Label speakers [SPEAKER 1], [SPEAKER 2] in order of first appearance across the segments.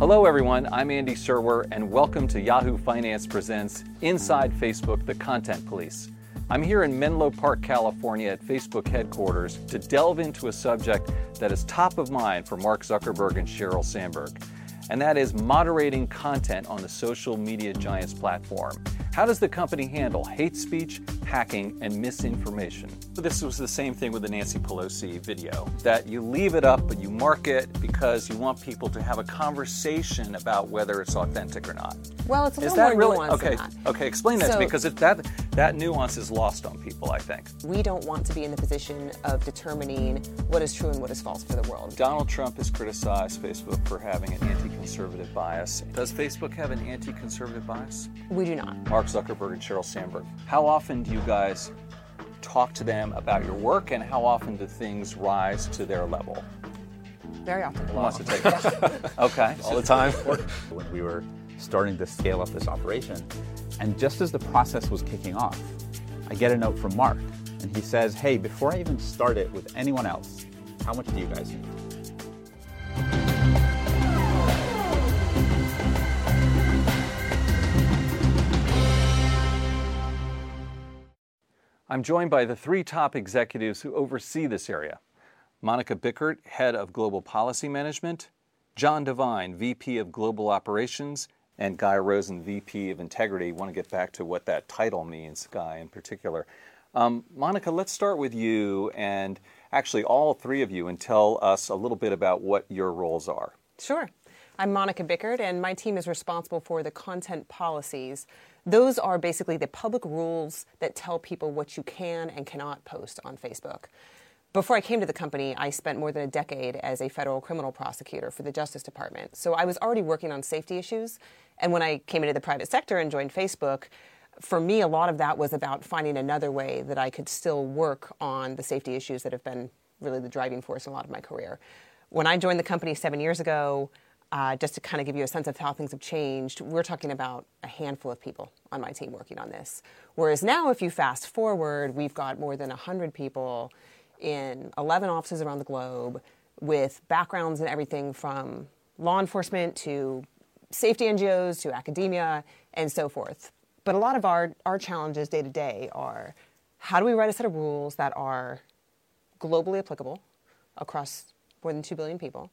[SPEAKER 1] Hello, everyone. I'm Andy Serwer, and welcome to Yahoo Finance Presents Inside Facebook, the Content Police. I'm here in Menlo Park, California at Facebook headquarters to delve into a subject that is top of mind for Mark Zuckerberg and Sheryl Sandberg, and that is moderating content on the social media giant's platform. How does the company handle hate speech, hacking, and misinformation? This was the same thing with the Nancy Pelosi video that you leave it up, but you mark it because you want people to have a conversation about whether it's authentic or not.
[SPEAKER 2] Well, it's a
[SPEAKER 1] Is
[SPEAKER 2] little
[SPEAKER 1] that
[SPEAKER 2] more
[SPEAKER 1] really
[SPEAKER 2] nuanced
[SPEAKER 1] okay?
[SPEAKER 2] than that.
[SPEAKER 1] Okay, explain that to me
[SPEAKER 2] So-
[SPEAKER 1] because that that nuance is lost on people. I think
[SPEAKER 2] We don't want to be in the position of determining what is true and what is false for the world.
[SPEAKER 1] Donald Trump has criticized Facebook for having an anti-conservative bias. Does Facebook have an anti-conservative bias?
[SPEAKER 2] We do not.
[SPEAKER 1] Mark Zuckerberg and Sheryl Sandberg. How often do you guys talk to them about your work, and how often do things rise to their level?
[SPEAKER 2] Very often.
[SPEAKER 1] Who wants to take it? okay.
[SPEAKER 3] all the time.
[SPEAKER 4] when we were starting to scale up this operation. And just as the process was kicking off, I get a note from Mark, and he says, Hey, before I even start it with anyone else, how much do you guys need?
[SPEAKER 1] I'm joined by the three top executives who oversee this area Monika Bickert, Head of Global Policy Management, John DeVine, VP of Global Operations, and Guy Rosen, VP of Integrity. want to get back to what that title means, Guy, in particular. Um, Monika, let's start with you and actually all three of you and tell us a little bit about what your roles are.
[SPEAKER 2] Sure. I'm Monika Bickert, and my team is responsible for the content policies. Those are basically the public rules that tell people what you can and cannot post on Facebook. Before I came to the company, I spent more than a decade as a federal criminal prosecutor for the Justice Department. So I was already working on safety issues. And when I came into the private sector and joined Facebook, for me, a lot of that was about finding another way that I could still work on the safety issues that have been really the driving force in a lot of my career. When I joined the company seven years ago, uh, just to kind of give you a sense of how things have changed, we're talking about a handful of people on my team working on this. Whereas now, if you fast forward, we've got more than 100 people in 11 offices around the globe with backgrounds in everything from law enforcement to safety NGOs to academia and so forth. But a lot of our, our challenges day to day are how do we write a set of rules that are globally applicable across more than 2 billion people?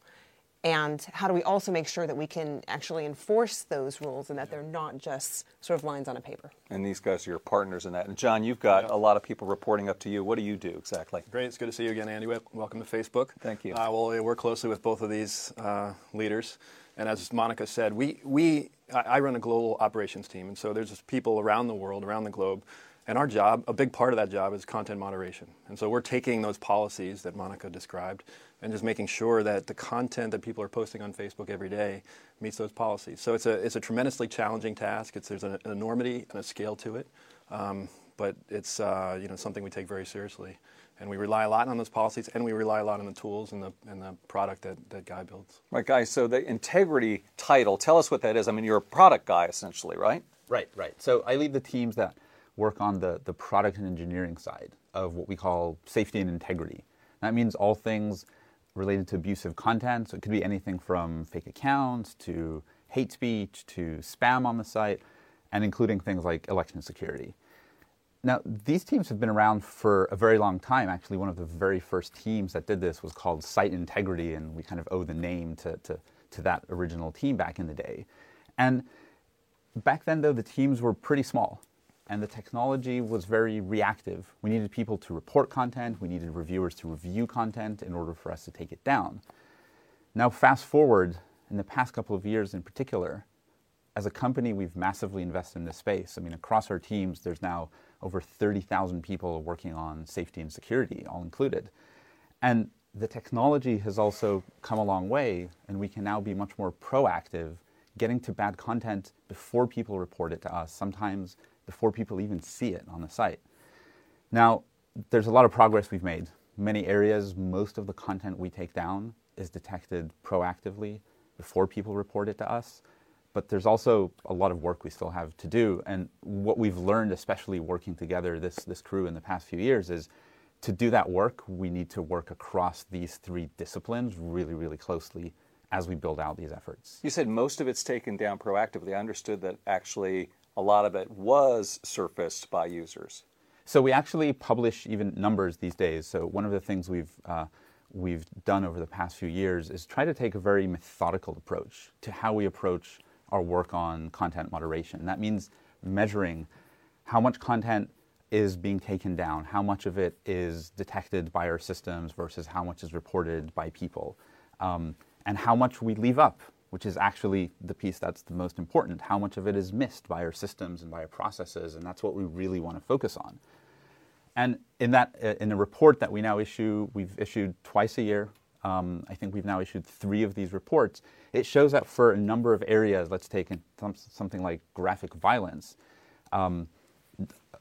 [SPEAKER 2] And how do we also make sure that we can actually enforce those rules and that they're not just sort of lines on a paper?
[SPEAKER 1] And these guys are your partners in that. And John, you've got a lot of people reporting up to you. What do you do exactly?
[SPEAKER 3] Great, it's good to see you again, Andy. Welcome to Facebook.
[SPEAKER 1] Thank you.
[SPEAKER 3] Uh, well, we work closely with both of these uh, leaders, and as Monika said, we we I, I run a global operations team, and so there's just people around the world, around the globe, and our job, a big part of that job, is content moderation. And so we're taking those policies that Monika described, and just making sure that the content that people are posting on Facebook every day meets those policies. So it's a it's a tremendously challenging task. It's there's an, an enormity and a scale to it. Um, but it's uh, you know something we take very seriously, and we rely a lot on those policies, and we rely a lot on the tools and the and the product that, that Guy builds.
[SPEAKER 1] Right, guys. So the integrity title, tell us what that is. I mean, you're a product guy essentially, right?
[SPEAKER 4] Right, right. So I lead the teams that work on the, the product and engineering side of what we call safety and integrity. That means all things related to abusive content. So it could be anything from fake accounts to hate speech to spam on the site, and including things like election security. Now, these teams have been around for a very long time. Actually, one of the very first teams that did this was called Site Integrity, and we kind of owe the name to, to, to that original team back in the day. And back then, though, the teams were pretty small, and the technology was very reactive. We needed people to report content, we needed reviewers to review content in order for us to take it down. Now, fast forward, in the past couple of years in particular, as a company, we've massively invested in this space. I mean, across our teams, there's now over 30,000 people working on safety and security, all included. And the technology has also come a long way, and we can now be much more proactive, getting to bad content before people report it to us, sometimes before people even see it on the site. Now, there's a lot of progress we've made. Many areas, most of the content we take down is detected proactively before people report it to us. But there's also a lot of work we still have to do. And what we've learned, especially working together, this, this crew in the past few years, is to do that work, we need to work across these three disciplines really, really closely as we build out these efforts.
[SPEAKER 1] You said most of it's taken down proactively. I understood that actually a lot of it was surfaced by users.
[SPEAKER 4] So we actually publish even numbers these days. So one of the things we've uh, we've done over the past few years is try to take a very methodical approach to how we approach our work on content moderation. That means measuring how much content is being taken down, how much of it is detected by our systems versus how much is reported by people, um, and how much we leave up, which is actually the piece that's the most important. How much of it is missed by our systems and by our processes, and that's what we really want to focus on. And in that, uh, in a report that we now issue, we've issued twice a year. Um, I think we've now issued three of these reports. It shows that for a number of areas, let's take something like graphic violence. Um,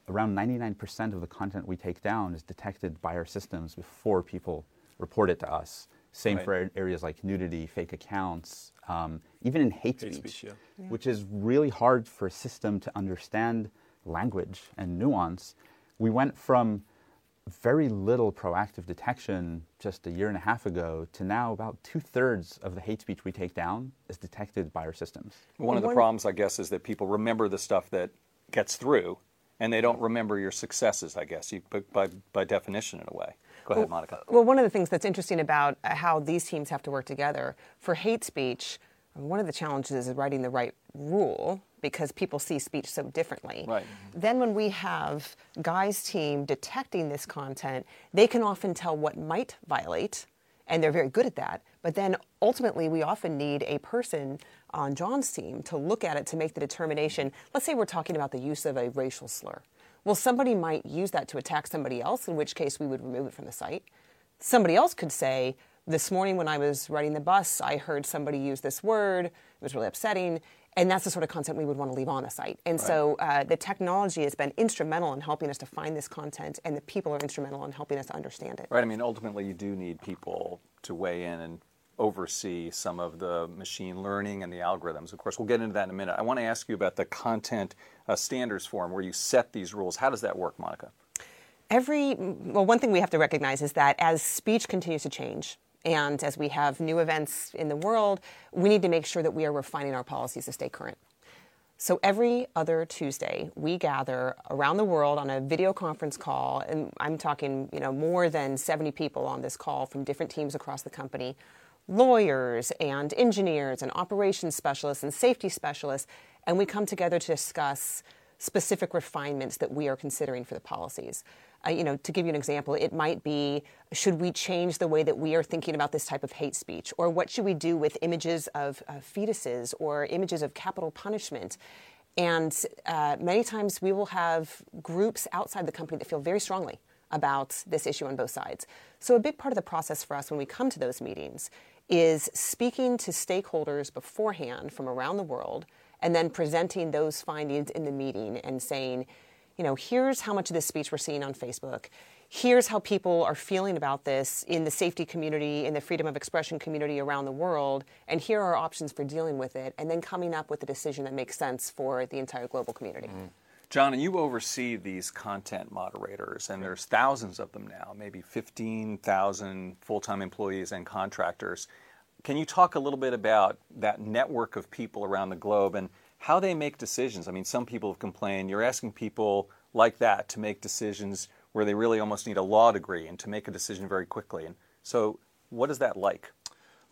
[SPEAKER 4] around 99% of the content we take down is detected by our systems before people report it to us. Same right. for areas like nudity, fake accounts, um, even in hate, hate speech, speech yeah. Yeah. which is really hard for a system to understand language and nuance. We went from very little proactive detection just a year and a half ago to now about two thirds of the hate speech we take down is detected by our systems.
[SPEAKER 1] One of the problems, I guess, is that people remember the stuff that gets through and they don't remember your successes, I guess, you, by, by definition, in a way. Go ahead, Monika.
[SPEAKER 2] Well, one of the things that's interesting about uh, how these teams have to work together for hate speech, one of the challenges is writing the right rule because people see speech so differently.
[SPEAKER 1] Right. Mm-hmm.
[SPEAKER 2] Then when we have Guy's team detecting this content, they can often tell what might violate, and they're very good at that. But then ultimately, we often need a person on John's team to look at it to make the determination. Let's say we're talking about the use of a racial slur. Well, somebody might use that to attack somebody else, in which case we would remove it from the site. Somebody else could say, This morning when I was riding the bus, I heard somebody use this word. It was really upsetting. And that's the sort of content we would want to leave on a site. And right. so uh, the technology has been instrumental in helping us to find this content, and the people are instrumental in helping us understand it.
[SPEAKER 1] Right. I mean, ultimately, you do need people to weigh in and oversee some of the machine learning and the algorithms. Of course, we'll get into that in a minute. I want to ask you about the content uh, standards forum where you set these rules. How does that work, Monika?
[SPEAKER 2] Every well, one thing we have to recognize is that as speech continues to change, and as we have new events in the world, we need to make sure that we are refining our policies to stay current. So every other Tuesday, we gather around the world on a video conference call, and I'm talking, you know, more than 70 people on this call from different teams across the company lawyers and engineers and operations specialists and safety specialists, and we come together to discuss specific refinements that we are considering for the policies. Uh, you know, to give you an example, it might be should we change the way that we are thinking about this type of hate speech, or what should we do with images of uh, fetuses or images of capital punishment? And uh, many times we will have groups outside the company that feel very strongly about this issue on both sides. So, a big part of the process for us when we come to those meetings is speaking to stakeholders beforehand from around the world and then presenting those findings in the meeting and saying, you know, here's how much of this speech we're seeing on Facebook. Here's how people are feeling about this in the safety community, in the freedom of expression community around the world, and here are options for dealing with it, and then coming up with a decision that makes sense for the entire global community. Mm-hmm.
[SPEAKER 1] John, and you oversee these content moderators, and there's thousands of them now, maybe 15,000 full time employees and contractors. Can you talk a little bit about that network of people around the globe and how they make decisions? I mean, some people have complained you're asking people like that to make decisions where they really almost need a law degree and to make a decision very quickly. And so, what is that like?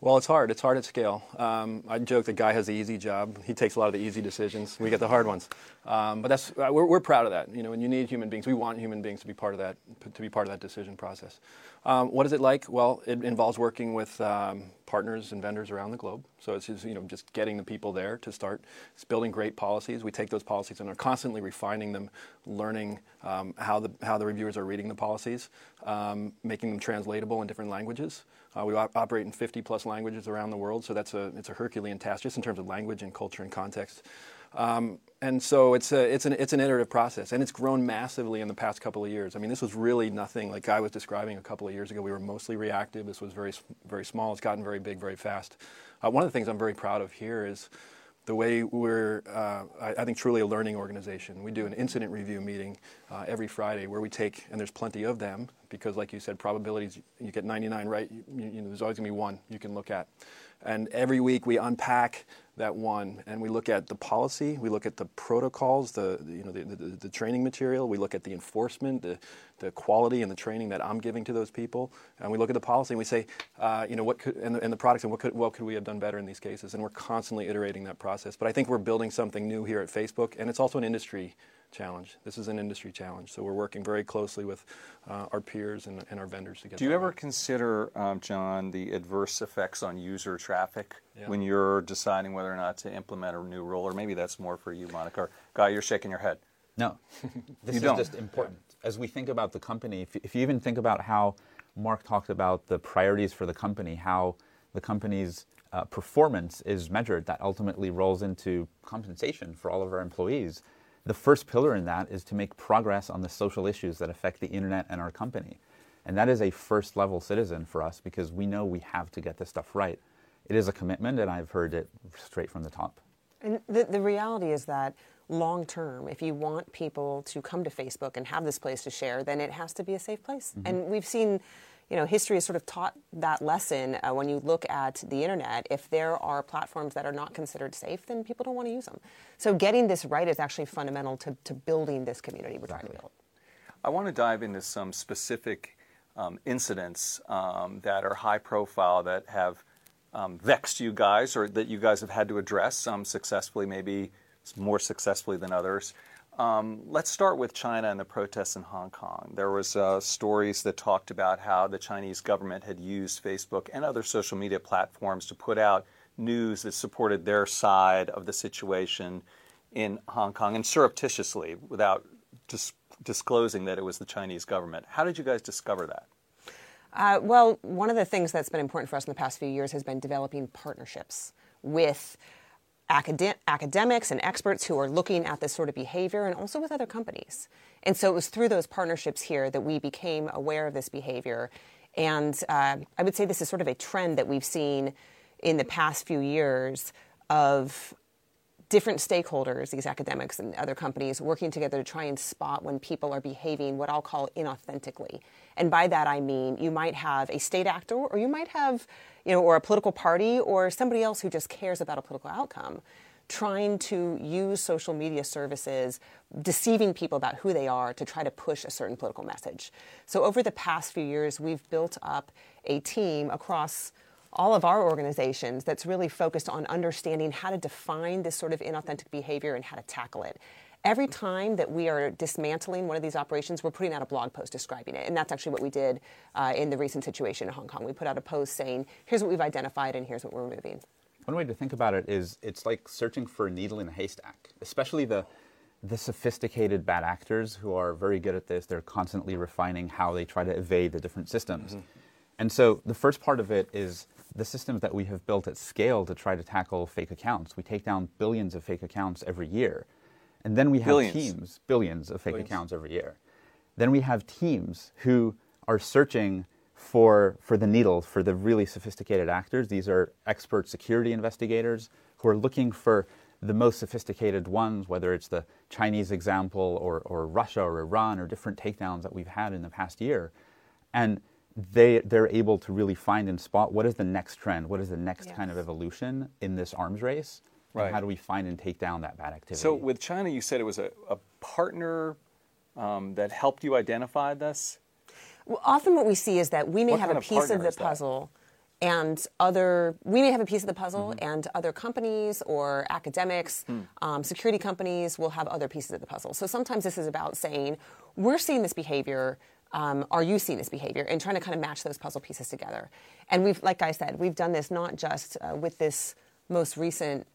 [SPEAKER 3] Well, it's hard. It's hard at scale. Um, I joke the guy has the easy job. He takes a lot of the easy decisions. We get the hard ones. Um, but that's uh, we're, we're proud of that. You know, when you need human beings, we want human beings to be part of that to be part of that decision process. Um, what is it like? Well, it involves working with um, partners and vendors around the globe. So it's just, you know just getting the people there to start. It's building great policies. We take those policies and are constantly refining them, learning um, how the how the reviewers are reading the policies, um, making them translatable in different languages. Uh, we op- operate in 50 plus languages around the world, so that's a it's a Herculean task just in terms of language and culture and context. Um, and so it's a, it's an it's an iterative process, and it's grown massively in the past couple of years. I mean, this was really nothing like I was describing a couple of years ago. We were mostly reactive. This was very very small. It's gotten very big very fast. Uh, one of the things I'm very proud of here is the way we're, uh, I, I, think, truly a learning organization. We do an incident review meeting uh, every Friday where we take, and there's plenty of them because, like you said, probabilities, you get 99 right, you, you know, there's always going to be one you can look at. And every week we unpack that one and we look at the policy, we look at the protocols, the, you know, the, the, the, training material, we look at the enforcement, the, the quality and the training that I'm giving to those people, and we look at the policy and we say, uh, you know, what could, and the, and the products and what could, what could we have done better in these cases? And we're constantly iterating that process. But I think we're building something new here at Facebook, and it's also an industry challenge. This is an industry challenge, so we're working very closely with uh, our peers and, and, our vendors to get.
[SPEAKER 1] Do you ever
[SPEAKER 3] right.
[SPEAKER 1] consider, um, John, the adverse effects on user traffic yeah. when you're deciding whether or not to implement a new rule, or maybe that's more for you, Monika? Or, Guy, you're shaking your head.
[SPEAKER 4] No, this
[SPEAKER 1] you
[SPEAKER 4] is
[SPEAKER 1] don't.
[SPEAKER 4] just important. Yeah. As we think about the company, if, if you even think about how Mark talked about the priorities for the company, how the company's uh, performance is measured, that ultimately rolls into compensation for all of our employees. The first pillar in that is to make progress on the social issues that affect the internet and our company. And that is a first level citizen for us because we know we have to get this stuff right. It is a commitment, and I've heard it straight from the top.
[SPEAKER 2] And the, the reality is that long term, if you want people to come to Facebook and have this place to share, then it has to be a safe place. Mm-hmm. And we've seen you know, history has sort of taught that lesson uh, when you look at the internet. If there are platforms that are not considered safe, then people don't want to use them. So getting this right is actually fundamental to, to building this community we're trying to build.
[SPEAKER 1] I want to dive into some specific um, incidents um, that are high profile that have um, vexed you guys or that you guys have had to address, some successfully, maybe more successfully than others. Um, let's start with China and the protests in Hong Kong. There was uh, stories that talked about how the Chinese government had used Facebook and other social media platforms to put out news that supported their side of the situation in Hong Kong and surreptitiously without dis- disclosing that it was the Chinese government. How did you guys discover that?
[SPEAKER 2] Uh, well, one of the things that's been important for us in the past few years has been developing partnerships with academ- academics and experts who are looking at this sort of behavior and also with other companies. And so it was through those partnerships here that we became aware of this behavior. And uh, I would say this is sort of a trend that we've seen in the past few years of different stakeholders, these academics and other companies, working together to try and spot when people are behaving what I'll call inauthentically. And by that I mean you might have a state actor or you might have, you know, or a political party or somebody else who just cares about a political outcome trying to use social media services, deceiving people about who they are to try to push a certain political message. So over the past few years, we've built up a team across all of our organizations that's really focused on understanding how to define this sort of inauthentic behavior and how to tackle it. Every time that we are dismantling one of these operations, we're putting out a blog post describing it. And that's actually what we did uh, in the recent situation in Hong Kong. We put out a post saying, here's what we've identified and here's what we're removing.
[SPEAKER 4] One way to think about it is it's like searching for a needle in a haystack, especially the the sophisticated bad actors who are very good at this. They're constantly refining how they try to evade the different systems. Mm-hmm. And so the first part of it is the systems that we have built at scale to try to tackle fake accounts. We take down billions of fake accounts every year. And then we have
[SPEAKER 1] billions.
[SPEAKER 4] teams, billions of fake billions. accounts every year. Then we have teams who are searching for, for the needle, for the really sophisticated actors. These are expert security investigators who are looking for the most sophisticated ones, whether it's the Chinese example or, or Russia or Iran or different takedowns that we've had in the past year. And they they're able to really find and spot what is the next trend, what is the next yes. kind of evolution in this arms race,
[SPEAKER 1] right.
[SPEAKER 4] how do we find and take down that bad activity.
[SPEAKER 1] So with China, you said it was a, a partner um, that helped you identify this.
[SPEAKER 2] Well, often what we see is that we may
[SPEAKER 1] what
[SPEAKER 2] have a piece of, of the puzzle. And other, we may have a piece of the puzzle, mm-hmm. and other companies or academics, mm. um, security companies will have other pieces of the puzzle. So sometimes this is about saying, we're seeing this behavior um, are you seeing this behavior and trying to kind of match those puzzle pieces together and we've like i said we've done this not just uh, with this most recent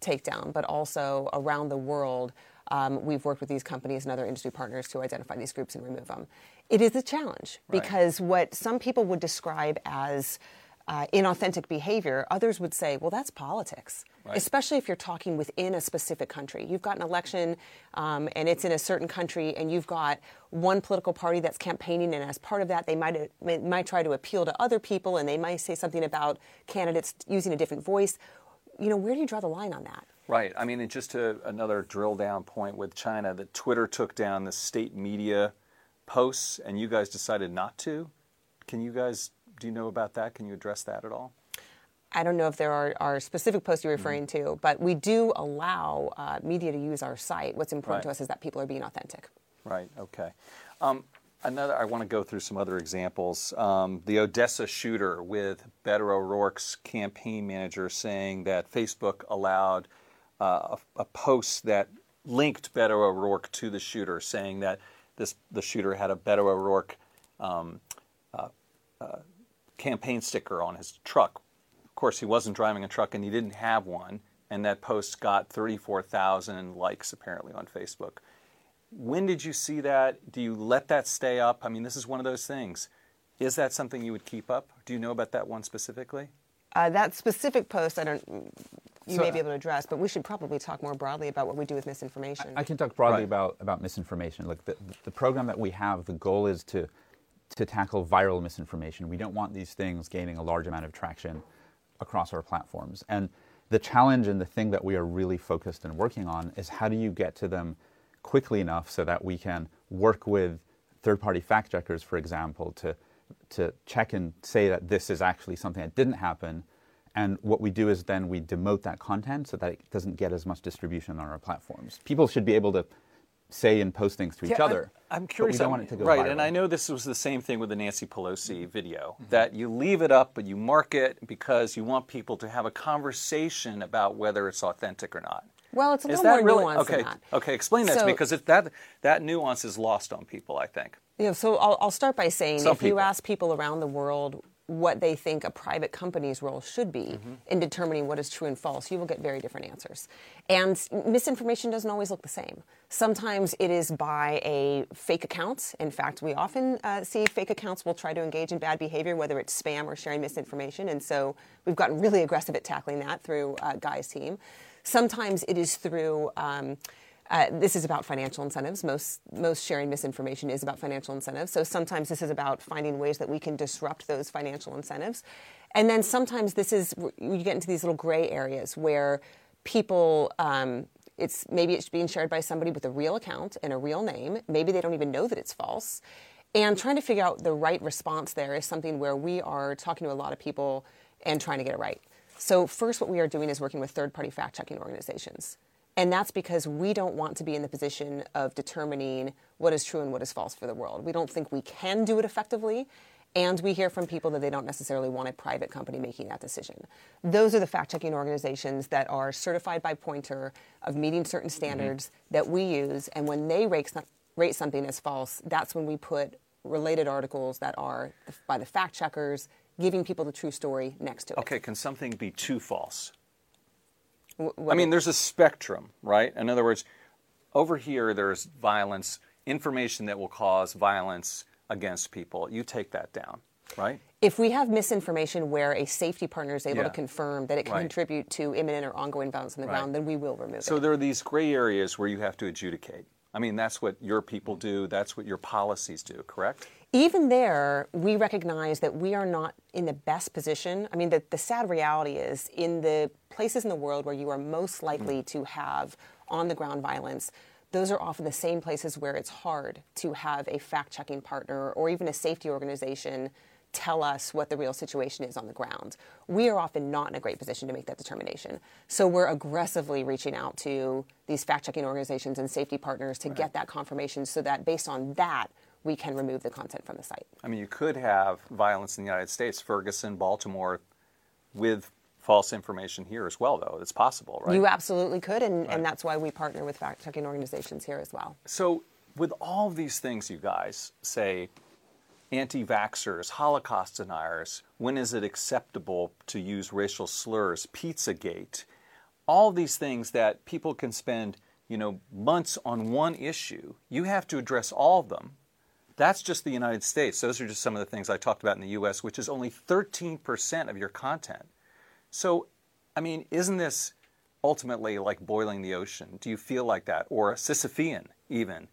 [SPEAKER 2] takedown but also around the world um, we've worked with these companies and other industry partners to identify these groups and remove them it is a challenge right. because what some people would describe as uh, inauthentic behavior, others would say, well, that's politics, right. especially if you're talking within a specific country. You've got an election um, and it's in a certain country, and you've got one political party that's campaigning, and as part of that, they might, might try to appeal to other people and they might say something about candidates using a different voice. You know, where do you draw the line on that?
[SPEAKER 1] Right. I mean, just to, another drill down point with China, that Twitter took down the state media posts and you guys decided not to. Can you guys do you know about that? Can you address that at all?
[SPEAKER 2] I don't know if there are, are specific posts you're referring mm-hmm. to, but we do allow uh, media to use our site. What's important right. to us is that people are being authentic.
[SPEAKER 1] Right. Okay. Um, another, I want to go through some other examples. Um, the Odessa shooter with Beto O'Rourke's campaign manager saying that Facebook allowed uh, a, a, post that linked Beto O'Rourke to the shooter, saying that this the shooter had a Beto O'Rourke um, uh, uh, campaign sticker on his truck. Of course, he wasn't driving a truck and he didn't have one, and that post got 34,000 likes apparently on Facebook. When did you see that? Do you let that stay up? I mean, this is one of those things. Is that something you would keep up? Do you know about that one specifically?
[SPEAKER 2] Uh, that specific post, I don't. You so, may be able to address, but we should probably talk more broadly about what we do with misinformation.
[SPEAKER 4] I, I can talk broadly right. about, about misinformation. Look, the, the program that we have, the goal is to to tackle viral misinformation. We don't want these things gaining a large amount of traction across our platforms. And the challenge and the thing that we are really focused and working on is how do you get to them quickly enough so that we can work with third party fact checkers, for example, to, to check and say that this is actually something that didn't happen. And what we do is then we demote that content so that it doesn't get as much distribution on our platforms. People should be able to say and post things to
[SPEAKER 1] yeah,
[SPEAKER 4] each other.
[SPEAKER 1] I'm, I'm curious. we don't want it to go right,
[SPEAKER 4] viral.
[SPEAKER 1] and I know this was the same thing with the Nancy Pelosi mm-hmm. video. Mm-hmm. That you leave it up, but you mark it because you want people to have a conversation about whether it's authentic or not.
[SPEAKER 2] Well, it's a little more
[SPEAKER 1] really,
[SPEAKER 2] nuanced
[SPEAKER 1] okay,
[SPEAKER 2] than that.
[SPEAKER 1] Okay, explain that so, to me because that that nuance is lost on people. I think.
[SPEAKER 2] Yeah, so I'll, I'll start by saying Some if people. you ask people around the world what they think a private company's role should be mm-hmm. in determining what is true and false, you will get very different answers. And misinformation doesn't always look the same. Sometimes it is by a fake account. In fact, we often uh, see fake accounts will try to engage in bad behavior, whether it's spam or sharing misinformation. And so we've gotten really aggressive at tackling that through uh, Guy's team. Sometimes it is through. Um, uh, this is about financial incentives. Most most sharing misinformation is about financial incentives. So sometimes this is about finding ways that we can disrupt those financial incentives, and then sometimes this is you get into these little gray areas where people. Um, it's maybe it's being shared by somebody with a real account and a real name. Maybe they don't even know that it's false. And trying to figure out the right response there is something where we are talking to a lot of people and trying to get it right. So, first, what we are doing is working with third party fact checking organizations. And that's because we don't want to be in the position of determining what is true and what is false for the world. We don't think we can do it effectively. And we hear from people that they don't necessarily want a private company making that decision. Those are the fact checking organizations that are certified by Poynter of meeting certain standards mm-hmm. that we use. And when they rate, rate something as false, that's when we put related articles that are by the fact checkers giving people the true story next to it.
[SPEAKER 1] Okay, can something be too false? I mean, there's a spectrum, right? In other words, over here there's violence, information that will cause violence against people. You take that down, right?
[SPEAKER 2] If we have misinformation where a safety partner is able yeah. to confirm that it can right. contribute to imminent or ongoing violence on the right. ground, then we will remove
[SPEAKER 1] so
[SPEAKER 2] it.
[SPEAKER 1] So there are these gray areas where you have to adjudicate. I mean, that's what your people do, that's what your policies do, correct?
[SPEAKER 2] Even there, we recognize that we are not in the best position. I mean, the, the sad reality is in the places in the world where you are most likely mm. to have on the ground violence, those are often the same places where it's hard to have a fact checking partner or even a safety organization tell us what the real situation is on the ground. We are often not in a great position to make that determination. So we're aggressively reaching out to these fact checking organizations and safety partners to right. get that confirmation so that based on that, we can remove the content from the site.
[SPEAKER 1] I mean, you could have violence in the United States, Ferguson, Baltimore, with false information here as well, though. It's possible, right?
[SPEAKER 2] You absolutely could, and, right. and that's why we partner with fact checking organizations here as well.
[SPEAKER 1] So, with all these things, you guys say anti vaxxers, Holocaust deniers, when is it acceptable to use racial slurs, Pizzagate, all these things that people can spend you know months on one issue you have to address all of them that's just the United States. Those are just some of the things I talked about in the US, which is only 13% of your content. So, I mean, isn't this ultimately like boiling the ocean? Do you feel like that? Or Sisyphean, even?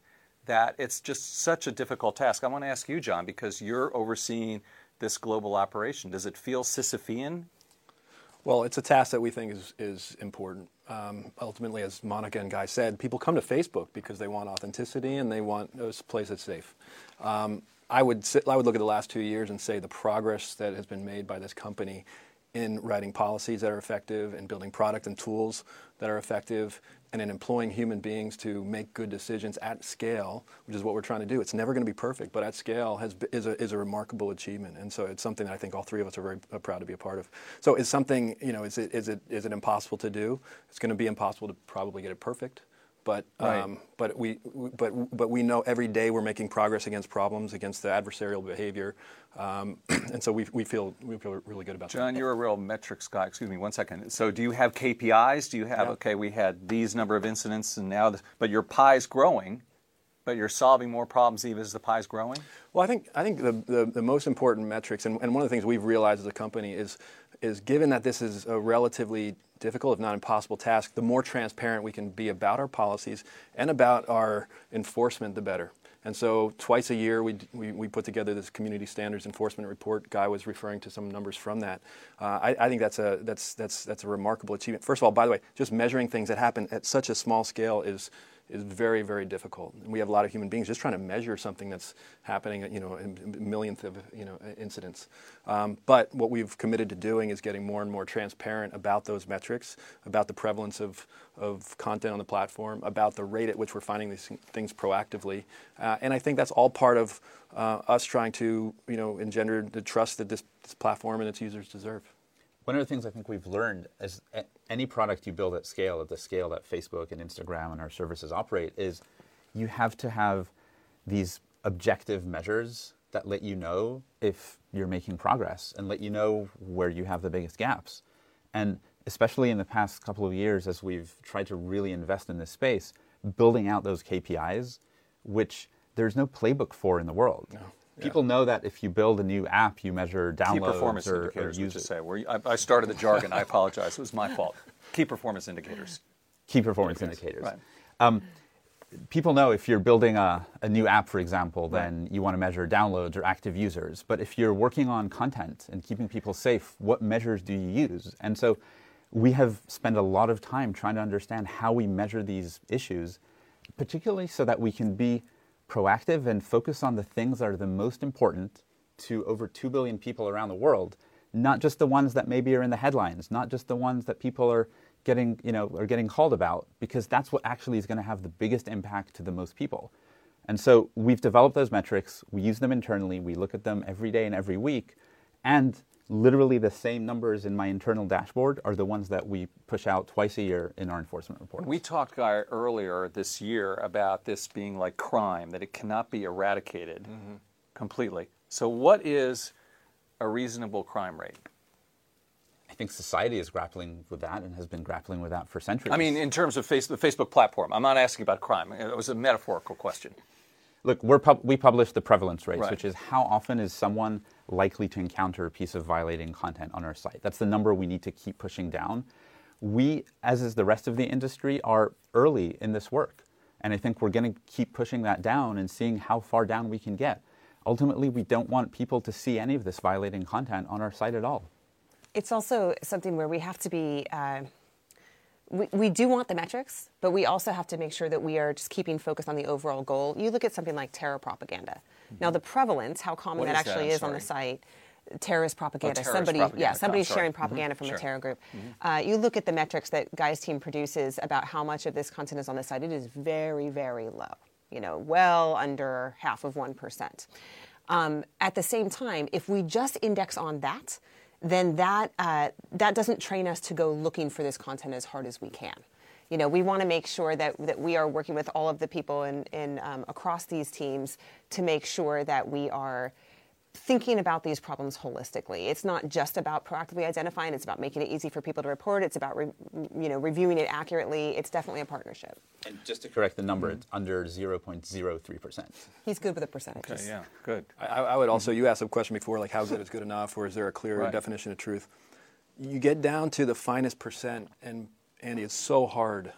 [SPEAKER 1] That it's just such a difficult task. I want to ask you, John, because you're overseeing this global operation. Does it feel Sisyphean
[SPEAKER 3] well, it's a task that we think is, is important. Um, ultimately, as Monika and Guy said, people come to Facebook because they want authenticity and they want a place that's safe. Um, I would sit, I would look at the last two years and say the progress that has been made by this company in writing policies that are effective and building product and tools that are effective and in employing human beings to make good decisions at scale, which is what we're trying to do. It's never going to be perfect, but at scale has, is, a, is a remarkable achievement. And so it's something that I think all three of us are very uh, proud to be a part of. So is something, you know, is it, is, it, is it impossible to do? It's going to be impossible to probably get it perfect but right. um, but we but but we know every day we're making progress against problems, against the adversarial behavior, um, and so we, we feel we feel really good about
[SPEAKER 1] John,
[SPEAKER 3] that.
[SPEAKER 1] John, you're a real metrics guy. Excuse me, one second. So do you have KPIs? Do you have
[SPEAKER 3] yeah.
[SPEAKER 1] okay? We had these number of incidents, and now, this, but your pie's growing. But you're solving more problems even as the pie's growing.
[SPEAKER 3] Well, I think I think the, the, the most important metrics, and, and one of the things we've realized as a company is is given that this is a relatively difficult, if not impossible task, the more transparent we can be about our policies and about our enforcement, the better. And so twice a year, we, we, we, put together this community standards enforcement report. Guy was referring to some numbers from that. Uh, I, I, think that's a, that's, that's, that's a remarkable achievement. First of all, by the way, just measuring things that happen at such a small scale is, is very, very difficult. And we have a lot of human beings just trying to measure something that's happening, you know, in millionth of, you know, incidents. Um, but what we've committed to doing is getting more and more transparent about those metrics, about the prevalence of, of content on the platform, about the rate at which we're finding these things proactively. Uh, and I think that's all part of uh, us trying to, you know, engender the trust that this, this platform and its users deserve.
[SPEAKER 4] One of the things I think we've learned is any product you build at scale, at the scale that Facebook and Instagram and our services operate, is you have to have these objective measures that let you know if you're making progress and let you know where you have the biggest gaps. And especially in the past couple of years, as we've tried to really invest in this space, building out those KPIs, which there's no playbook for in the world. No. People yeah. know that if you build a new app, you measure downloads
[SPEAKER 1] Key performance
[SPEAKER 4] or,
[SPEAKER 1] indicators,
[SPEAKER 4] or use.
[SPEAKER 1] Say. I, I started the jargon. I apologize. It was my fault. Key performance indicators.
[SPEAKER 4] Key performance indicators. Right. Um, people know if you're building a, a new app, for example, then right. you want to measure downloads or active users. But if you're working on content and keeping people safe, what measures do you use? And so we have spent a lot of time trying to understand how we measure these issues, particularly so that we can be proactive and focus on the things that are the most important to over 2 billion people around the world, not just the ones that maybe are in the headlines, not just the ones that people are getting, you know, are getting called about, because that's what actually is going to have the biggest impact to the most people. And so we've developed those metrics, we use them internally, we look at them every day and every week, and literally the same numbers in my internal dashboard are the ones that we push out twice a year in our enforcement report.
[SPEAKER 1] We talked Guy, earlier this year about this being like crime, that it cannot be eradicated mm-hmm. completely. So, what is a reasonable crime rate?
[SPEAKER 4] I think society is grappling with that and has been grappling with that for centuries.
[SPEAKER 1] I mean, in terms of face, the Facebook platform, I'm not asking about crime. It was a metaphorical question.
[SPEAKER 4] Look, pub- we publish the prevalence rates, right. which is how often is someone likely to encounter a piece of violating content on our site. That's the number we need to keep pushing down. We, as is the rest of the industry, are early in this work. And I think we're going to keep pushing that down and seeing how far down we can get. Ultimately, we don't want people to see any of this violating content on our site at all.
[SPEAKER 2] It's also something where we have to be. Uh we, we do want the metrics, but we also have to make sure that we are just keeping focus on the overall goal. You look at something like terror propaganda. Mm-hmm. Now, the prevalence, how common
[SPEAKER 1] what
[SPEAKER 2] that actually
[SPEAKER 1] that?
[SPEAKER 2] is on the site, terrorist propaganda.
[SPEAKER 1] Oh,
[SPEAKER 2] somebody,
[SPEAKER 1] propaganda.
[SPEAKER 2] yeah, somebody's sharing propaganda mm-hmm. from
[SPEAKER 1] sure.
[SPEAKER 2] a terror group.
[SPEAKER 1] Mm-hmm.
[SPEAKER 2] Uh, you look at the metrics that Guy's team produces about how much of this content is on the site. It is very, very low. You know, well under half of one percent. Um, at the same time, if we just index on that, then that uh, that doesn't train us to go looking for this content as hard as we can you know, we want to make sure that, that we are working with all of the people in, in um, across these teams to make sure that we are thinking about these problems holistically. It's not just about proactively identifying, it's about making it easy for people to report, it's about re, you know, reviewing it accurately. It's definitely a partnership.
[SPEAKER 4] And just to correct the number, mm-hmm. it's under 0.03%.
[SPEAKER 2] He's good with the percentages.
[SPEAKER 1] Okay, yeah, good.
[SPEAKER 3] I, I would also, you asked a question before, like how good is good enough, or is there a clear right. definition of truth? You get down to the finest percent, and Andy, it's so hard.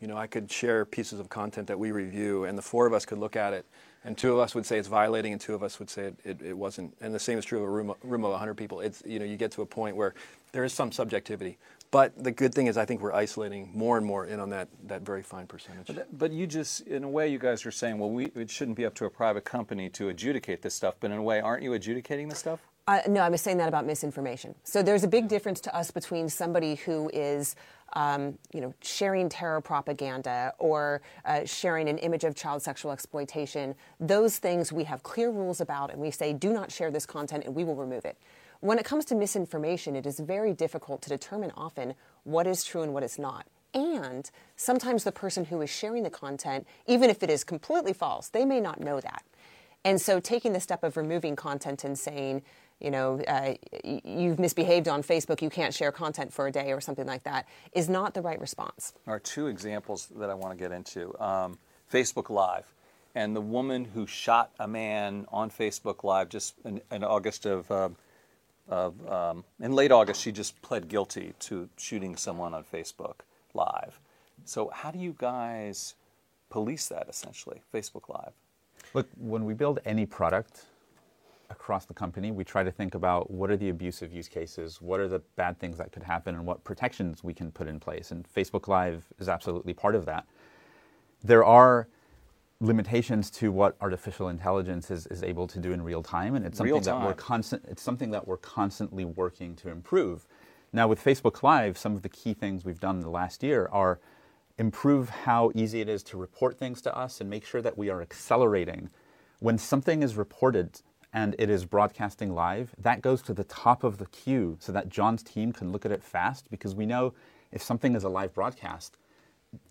[SPEAKER 3] You know, I could share pieces of content that we review, and the four of us could look at it, and two of us would say it's violating, and two of us would say it, it, it wasn't. And the same is true of a room, room of 100 people. It's, you know, you get to a point where there is some subjectivity. But the good thing is, I think we're isolating more and more in on that, that very fine percentage.
[SPEAKER 1] But, but you just, in a way, you guys are saying, well, we, it shouldn't be up to a private company to adjudicate this stuff. But in a way, aren't you adjudicating this stuff?
[SPEAKER 2] Uh, no, I was saying that about misinformation. So there's a big difference to us between somebody who is, um, you know, sharing terror propaganda or uh, sharing an image of child sexual exploitation. Those things we have clear rules about, and we say, do not share this content, and we will remove it. When it comes to misinformation, it is very difficult to determine often what is true and what is not. And sometimes the person who is sharing the content, even if it is completely false, they may not know that. And so taking the step of removing content and saying, you know, uh, you've misbehaved on Facebook, you can't share content for a day or something like that, is not the right response.
[SPEAKER 1] There are two examples that I want to get into um, Facebook Live. And the woman who shot a man on Facebook Live just in, in August of, uh, of um, in late August, she just pled guilty to shooting someone on Facebook Live. So, how do you guys police that essentially, Facebook Live?
[SPEAKER 4] Look, when we build any product, across the company, we try to think about what are the abusive use cases, what are the bad things that could happen, and what protections we can put in place. And Facebook Live is absolutely part of that. There are limitations to what artificial intelligence is, is able to do in real time, and it's something that we're constant. It's something that we're constantly working to improve. Now, with Facebook Live, some of the key things we've done in the last year are improve how easy it is to report things to us and make sure that we are accelerating when something is reported and it is broadcasting live, that goes to the top of the queue so that John's team can look at it fast because we know if something is a live broadcast,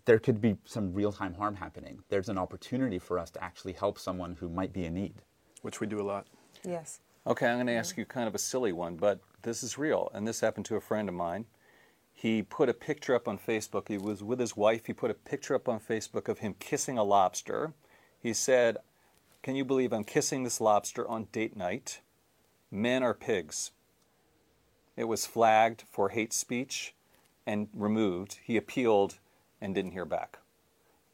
[SPEAKER 4] there could be some real time harm happening. There's an opportunity for us to actually help someone who might be in need.
[SPEAKER 3] Which we do a lot.
[SPEAKER 2] Yes.
[SPEAKER 1] Okay, I'm going to ask you kind of a silly one, but this is real. And this happened to a friend of mine. He put a picture up on Facebook. He was with his wife. He put a picture up on Facebook of him kissing a lobster. He said, can you believe I'm kissing this lobster on date night? Men are pigs. It was flagged for hate speech and removed. He appealed and didn't hear back.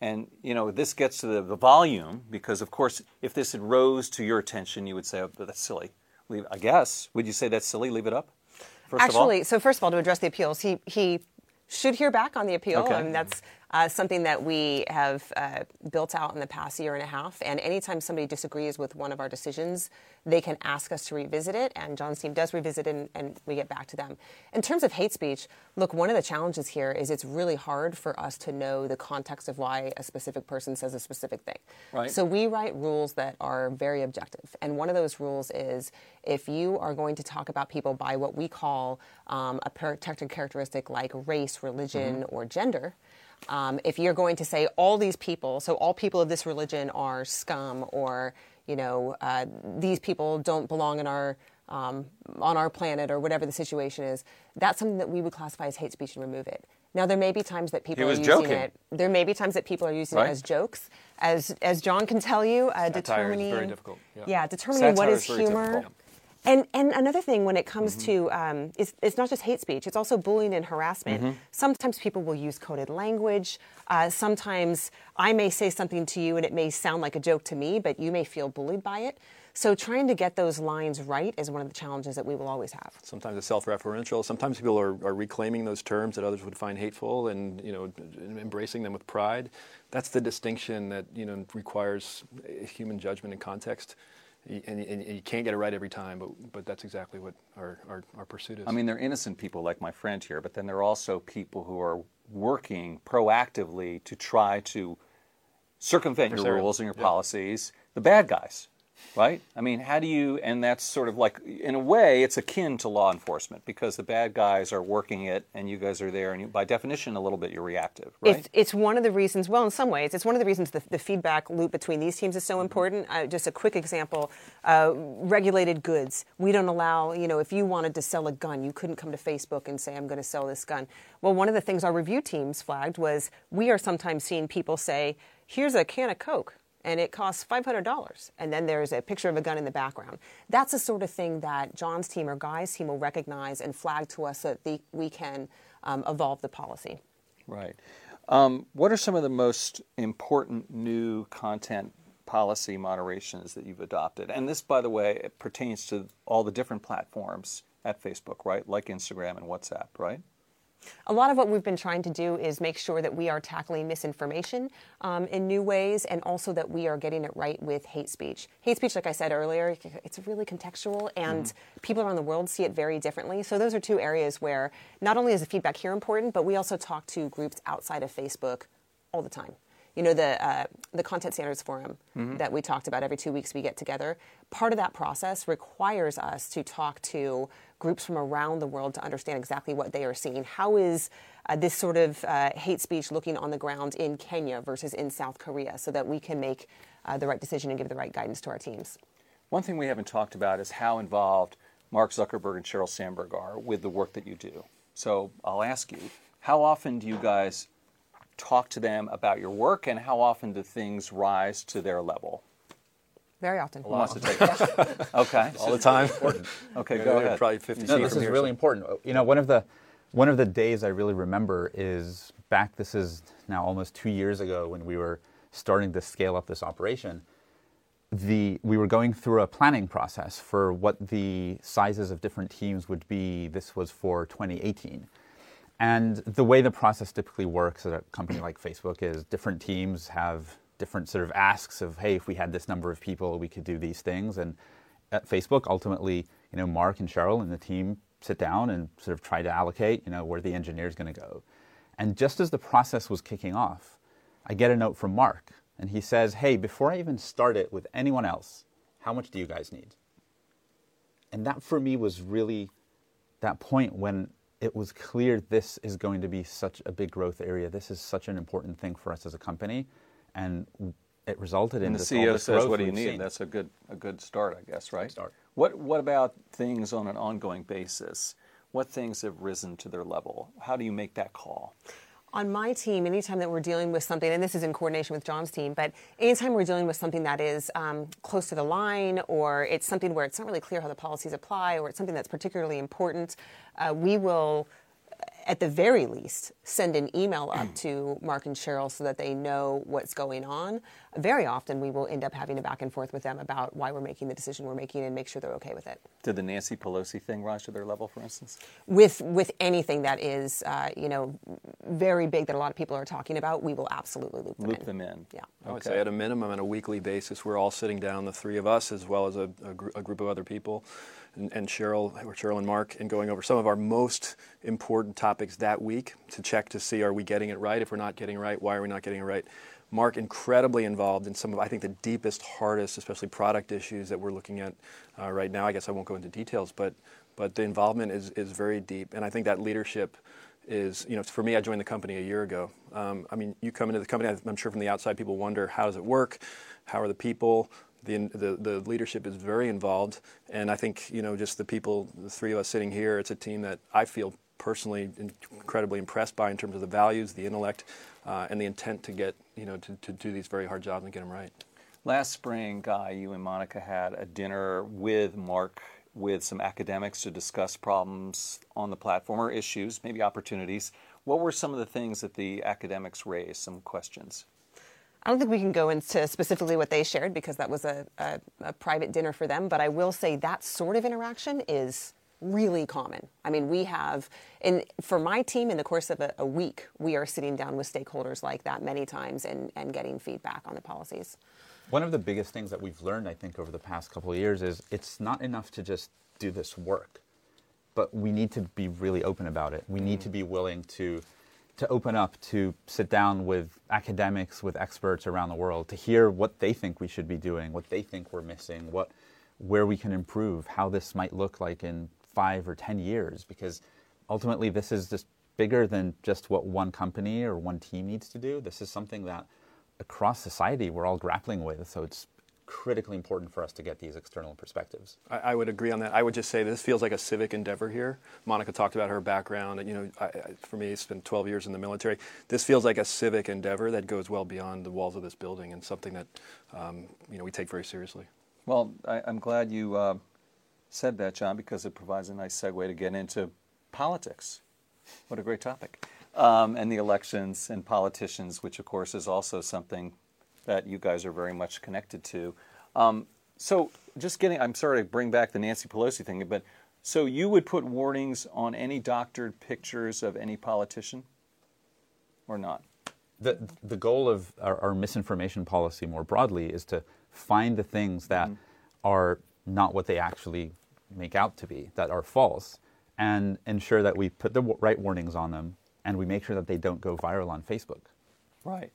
[SPEAKER 1] And you know this gets to the, the volume because, of course, if this had rose to your attention, you would say, "Oh, that's silly." Leave. I guess. Would you say that's silly? Leave it up.
[SPEAKER 2] First Actually, so first of all, to address the appeals, he he should hear back on the appeal. Okay. I mean, that's uh, something that we have uh, built out in the past year and a half. And anytime somebody disagrees with one of our decisions, they can ask us to revisit it. And John's team does revisit it, and, and, we get back to them. In terms of hate speech, look, one of the challenges here is it's really hard for us to know the context of why a specific person says a specific thing.
[SPEAKER 1] Right.
[SPEAKER 2] So we write rules that are very objective. And one of those rules is if you are going to talk about people by what we call um, a protected characteristic like race, religion, mm-hmm. or gender, um, if you're going to say all these people, so all people of this religion are scum, or you know uh, these people don't belong in our um, on our planet, or whatever the situation is, that's something that we would classify as hate speech and remove it. Now there may be times that people are using
[SPEAKER 1] joking.
[SPEAKER 2] it. There may be times that people are using right? it as jokes, as as John can tell you, uh, determining.
[SPEAKER 3] very difficult.
[SPEAKER 2] Yeah, yeah determining
[SPEAKER 3] Satire
[SPEAKER 2] what is,
[SPEAKER 3] is
[SPEAKER 2] humor.
[SPEAKER 3] Difficult.
[SPEAKER 2] And, and another thing when it comes mm-hmm. to um, it's, it's not just hate speech, it's also bullying and harassment. Mm-hmm. Sometimes people will use coded language. Uh, sometimes I may say something to you and it may sound like a joke to me, but you may feel bullied by it. So trying to get those lines right is one of the challenges that we will always have.
[SPEAKER 3] Sometimes it's self-referential. Sometimes people are, are reclaiming those terms that others would find hateful and you know embracing them with pride. That's the distinction that you know requires human judgment and context and, and, you can't get it right every time, but, but that's exactly what our, our, our pursuit is.
[SPEAKER 1] I mean, they're innocent people like my friend here, but then there are also people who are working proactively to try to circumvent your rules and your policies, the bad guys right? I mean, how do you, and that's sort of like, in a way, it's akin to law enforcement because the bad guys are working it and you guys are there, and you, by definition, a little bit you're reactive, right?
[SPEAKER 2] It's, it's one of the reasons, well, in some ways, it's one of the reasons the, the feedback loop between these teams is so mm-hmm. important. Uh, just a quick example uh, regulated goods. We don't allow, you know, if you wanted to sell a gun, you couldn't come to Facebook and say, I'm going to sell this gun. Well, one of the things our review teams flagged was we are sometimes seeing people say, here's a can of Coke and it costs $500 and then there's a picture of a gun in the background. That's the sort of thing that john's team or guy's team will recognize and flag to us so that the, we can um, evolve the policy.
[SPEAKER 1] Right. Um, what are some of the most important new content policy moderations that you've adopted? And this by the way pertains to all the different platforms at facebook right? Like instagram and whatsapp right
[SPEAKER 2] A lot of what we've been trying to do is make sure that we are tackling misinformation um, in new ways and also that we are getting it right with hate speech. Hate speech, like I said earlier, it's really contextual and mm-hmm. people around the world see it very differently. So, those are two areas where not only is the feedback here important, but we also talk to groups outside of Facebook all the time you know the uh, the content standards forum mm-hmm. that we talked about. Every two weeks we get together. Part of that process requires us to talk to groups from around the world to understand exactly what they are seeing. How is uh, this sort of uh, hate speech looking on the ground in kenya versus in south korea so that we can make uh, the right decision and give the right guidance to our teams?
[SPEAKER 1] One thing we haven't talked about is how involved mark zuckerberg and sheryl sandberg are with the work that you do. So i'll ask you how often do you guys talk to them about your work, and how often do things rise to their level?
[SPEAKER 2] Very often.
[SPEAKER 1] Who wants to take it? okay.
[SPEAKER 3] All the time.
[SPEAKER 1] okay, go ahead.
[SPEAKER 3] Probably 50
[SPEAKER 4] No, this is really so. important. Oh, you know, one of the one of the days I really remember is back. This is now almost two years ago when we were starting to scale up this operation. The we were going through a planning process for what the sizes of different teams would be. This was for 2018. And the way the process typically works at a company like Facebook is different teams have different sort of asks of, hey, if we had this number of people, we could do these things. And at Facebook, ultimately, you know, Mark and Sheryl and the team sit down and sort of try to allocate, you know, where the engineer is going to go. And just as the process was kicking off, I get a note from Mark, and he says, hey, before I even start it with anyone else, how much do you guys need? And that for me was really that point when it was clear this is going to be such a big growth area. This is such an important thing for us as a company, and it resulted
[SPEAKER 1] in.
[SPEAKER 4] And
[SPEAKER 1] the CEO says, "What do you need?" Seen. That's a good a good start, I guess, right?
[SPEAKER 4] Start.
[SPEAKER 1] What What about things on an ongoing basis? What things have risen to their level? How do you make that call?
[SPEAKER 2] On my team, anytime that we're dealing with something, and this is in coordination with John's team, but anytime we're dealing with something that is um, close to the line or it's something where it's not really clear how the policies apply or it's something that's particularly important, uh, we will at the very least, send an email up to Mark and Sheryl so that they know what's going on. Very often, we will end up having a back and forth with them about why we're making the decision we're making and make sure they're okay with it.
[SPEAKER 1] Did the Nancy Pelosi thing rise to their level, for instance?
[SPEAKER 2] With with anything that is, uh, you know, very big that a lot of people are talking about, we will absolutely loop them
[SPEAKER 1] loop
[SPEAKER 2] in.
[SPEAKER 1] them in.
[SPEAKER 2] Yeah.
[SPEAKER 3] I would say at a minimum, on a weekly basis, we're all sitting down, the three of us, as well as a, a, gr- a group of other people and, and Sheryl, or Sheryl and Mark, and going over some of our most important topics that week to check to see are we getting it right? If we're not getting it right, why are we not getting it right? Mark incredibly involved in some of I think the deepest, hardest, especially product issues that we're looking at uh, right now. I guess I won't go into details, but but the involvement is is very deep, and I think that leadership is you know for me I joined the company a year ago. Um, I mean you come into the company I'm sure from the outside people wonder how does it work, how are the people, the, the, the, leadership is very involved, and I think you know just the people, the three of us sitting here, it's a team that I feel personally incredibly impressed by in terms of the values, the intellect, uh, and the intent to get you know to, to do these very hard jobs and get them right.
[SPEAKER 1] Last spring, Guy, you and Monika had a dinner with Mark with some academics to discuss problems on the platform or issues, maybe opportunities. What were some of the things that the academics raised? Some questions.
[SPEAKER 2] I don't think we can go into specifically what they shared because that was a, a, a, private dinner for them, but I will say that sort of interaction is really common. I mean, we have, in, for my team, in the course of a, a week, we are sitting down with stakeholders like that many times and, and getting feedback on the policies.
[SPEAKER 4] One of the biggest things that we've learned, I think, over the past couple of years is it's not enough to just do this work, but we need to be really open about it. We need mm. to be willing to to open up to sit down with academics, with experts around the world, to hear what they think we should be doing, what they think we're missing, what where we can improve, how this might look like in five or ten years, because ultimately this is just bigger than just what one company or one team needs to do. This is something that across society we're all grappling with. So it's critically important for us to get these external perspectives.
[SPEAKER 3] I, I, would agree on that. I would just say this feels like a civic endeavor here. Monika talked about her background. You know, I, for me, it's been 12 years in the military. This feels like a civic endeavor that goes well beyond the walls of this building and something that um, you know we take very seriously.
[SPEAKER 1] Well, I, am glad you uh, said that, John, because it provides a nice segue to get into politics. What a great topic. Um, and the elections and politicians, which of course is also something that you guys are very much connected to. Um, so, just getting, I'm sorry to bring back the Nancy Pelosi thing, but So you would put warnings on any doctored pictures of any politician, or not?
[SPEAKER 4] The, the goal of our, our misinformation policy more broadly is to find the things that
[SPEAKER 1] Mm-hmm.
[SPEAKER 4] are not what they actually make out to be, that are false, and ensure that we put the right warnings on them and we make sure that they don't go viral on Facebook.
[SPEAKER 1] Right.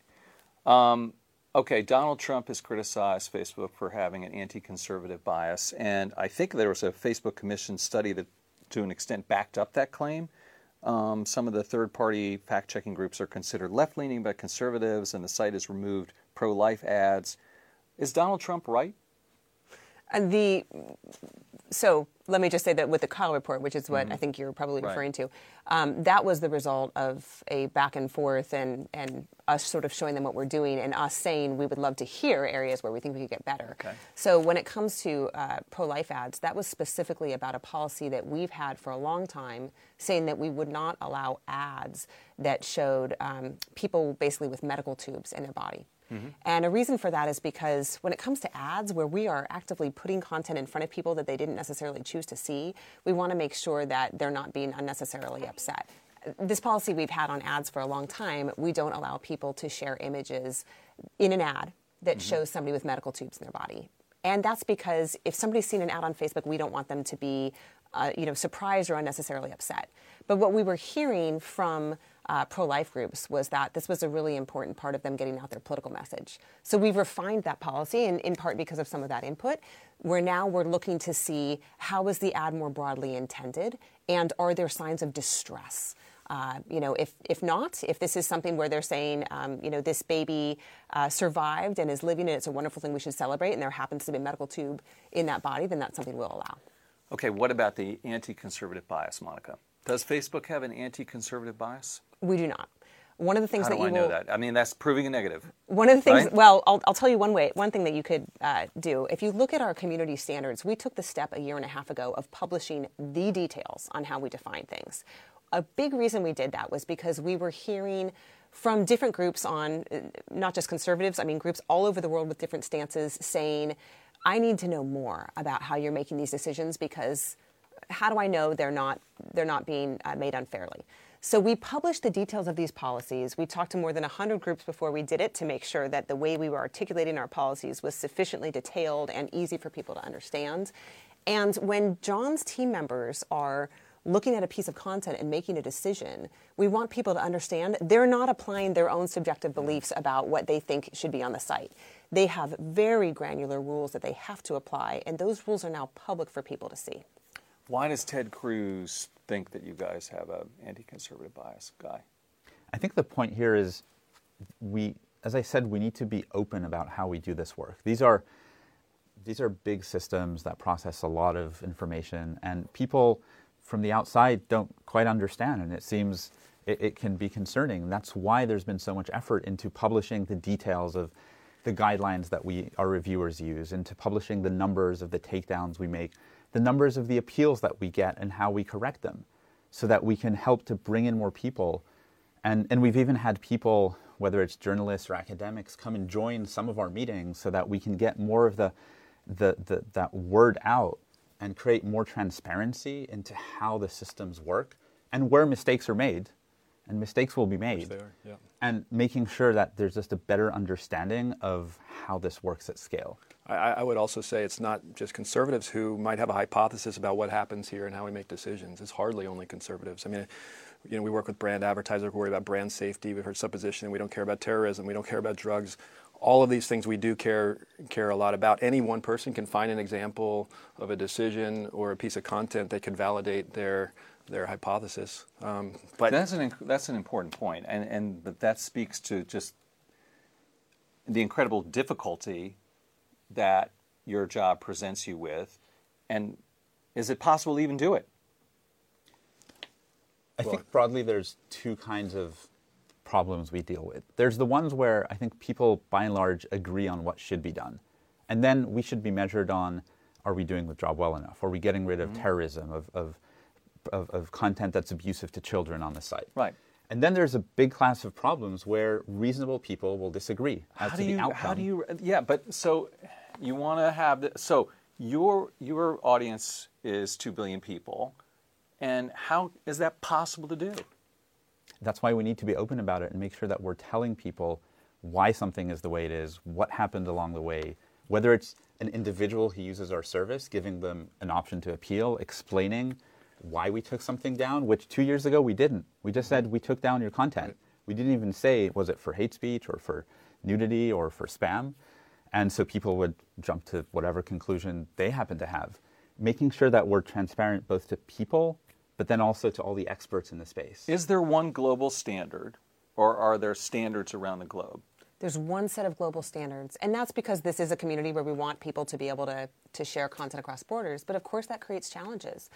[SPEAKER 1] Um, okay, Donald Trump has criticized Facebook for having an anti conservative bias, and I think there was a Facebook Commission study that, to an extent, backed up that claim. Um, some of the third party fact checking groups are considered left leaning by conservatives, and the site has removed pro life ads. Is Donald Trump right?
[SPEAKER 2] And the so let me just say that with the Kyl report, which is what I think you're probably
[SPEAKER 1] Right.
[SPEAKER 2] referring to, um, that was the result of a back and forth and and us sort of showing them what we're doing and us saying we would love to hear areas where we think we could get better.
[SPEAKER 1] Okay.
[SPEAKER 2] So when it comes to uh, pro-life ads, that was specifically about a policy that we've had for a long time, saying that we would not allow ads that showed um, people basically with medical tubes in their body. And a reason for that is because when it comes to ads, where we are actively putting content in front of people that they didn't necessarily choose to see, we want to make sure that they're not being unnecessarily upset. This policy we've had on ads for a long time, we don't allow people to share images in an ad that shows somebody with medical tubes in their body. And that's because if somebody's seen an ad on Facebook, we don't want them to be, uh, you know, surprised or unnecessarily upset. But what we were hearing from uh, pro-life groups was that this was a really important part of them getting out their political message. So we've refined that policy, and in part because of some of that input. Where now we're looking to see how is the ad more broadly intended, and are there signs of distress? Uh, you know, if, if not, if this is something where they're saying, um, you know, this baby uh, survived and is living and it's a wonderful thing we should celebrate, and there happens to be a medical tube in that body, then that's something we'll allow.
[SPEAKER 1] Okay, what about the anti conservative bias, Monika? Does Facebook have an anti conservative bias?
[SPEAKER 2] We do not. One of the things
[SPEAKER 1] How
[SPEAKER 2] that
[SPEAKER 1] do
[SPEAKER 2] you
[SPEAKER 1] I know
[SPEAKER 2] will,
[SPEAKER 1] that? I mean, that's proving a negative.
[SPEAKER 2] One of the things,
[SPEAKER 1] Right?
[SPEAKER 2] well, I'll, I'll tell you one way, one thing that you could uh, do. If you look at our community standards, we took the step a year and a half ago of publishing the details on how we define things. A big reason we did that was because we were hearing from different groups on, uh, not just conservatives, I mean, groups all over the world with different stances saying, I need to know more about how you're making these decisions because how do I know they're not they're not being uh, made unfairly? So we published the details of these policies. We talked to more than 100 groups before we did it to make sure that the way we were articulating our policies was sufficiently detailed and easy for people to understand. And when John's team members are looking at a piece of content and making a decision, we want people to understand they're not applying their own subjective beliefs about what they think should be on the site. They have very granular rules that they have to apply, and those rules are now public for people to see.
[SPEAKER 1] Why does Ted Cruz think that you guys have an anti conservative bias, Guy?
[SPEAKER 4] I think the point here is we, as I said, we need to be open about how we do this work. These are these are big systems that process a lot of information, and people from the outside don't quite understand, and it seems it, it can be concerning. That's why there's been so much effort into publishing the details of the guidelines that we our reviewers use, into publishing the numbers of the takedowns we make, the numbers of the appeals that we get, and how we correct them, so that we can help to bring in more people. And, and we've even had people, whether it's journalists or academics, come and join some of our meetings so that we can get more of the, the, the, that word out and create more transparency into how the systems work and where mistakes are made. And mistakes will be made.
[SPEAKER 3] are, yeah.
[SPEAKER 4] And making sure that there's just a better understanding of how this works at scale.
[SPEAKER 3] I, I would also say it's not just conservatives who might have a hypothesis about what happens here and how we make decisions. It's hardly only conservatives. I mean, you know, we work with brand advertisers who worry about brand safety. We've heard supposition. We don't care about terrorism. We don't care about drugs. All of these things we do care care a lot about. Any one person can find an example of a decision or a piece of content that could validate their their hypothesis. Um, but
[SPEAKER 1] That's an inc- that's an important point, and and but that speaks to just the incredible difficulty that your job presents you with, and is it possible to even do it?
[SPEAKER 4] I think broadly there's two kinds of problems we deal with. There's the ones where I think people by and large agree on what should be done. And then we should be measured on are we doing the job well enough? Are we getting rid of terrorism, of, of, of, of content that's abusive to children on the site?
[SPEAKER 1] Right.
[SPEAKER 4] And then there's a big class of problems where reasonable people will disagree as
[SPEAKER 1] how
[SPEAKER 4] to
[SPEAKER 1] do
[SPEAKER 4] the
[SPEAKER 1] you
[SPEAKER 4] outcome.
[SPEAKER 1] how do you yeah but so you want to have the, so your your audience is 2 billion people. And how is that possible to do?
[SPEAKER 4] That's why we need to be open about it and make sure that we're telling people why something is the way it is, what happened along the way, whether it's an individual who uses our service, giving them an option to appeal, explaining why we took something down, which two years ago we didn't. We just said we took down your content. We didn't even say was it for hate speech or for nudity or for spam. And so people would jump to whatever conclusion they happen to have. Making sure that we're transparent both to people, but then also to all the experts in the space.
[SPEAKER 1] Is there one global standard, or are there standards around the globe?
[SPEAKER 2] There's one set of global standards, and that's because this is a community where we want people to be able to, to share content across borders. But of course, that creates challenges.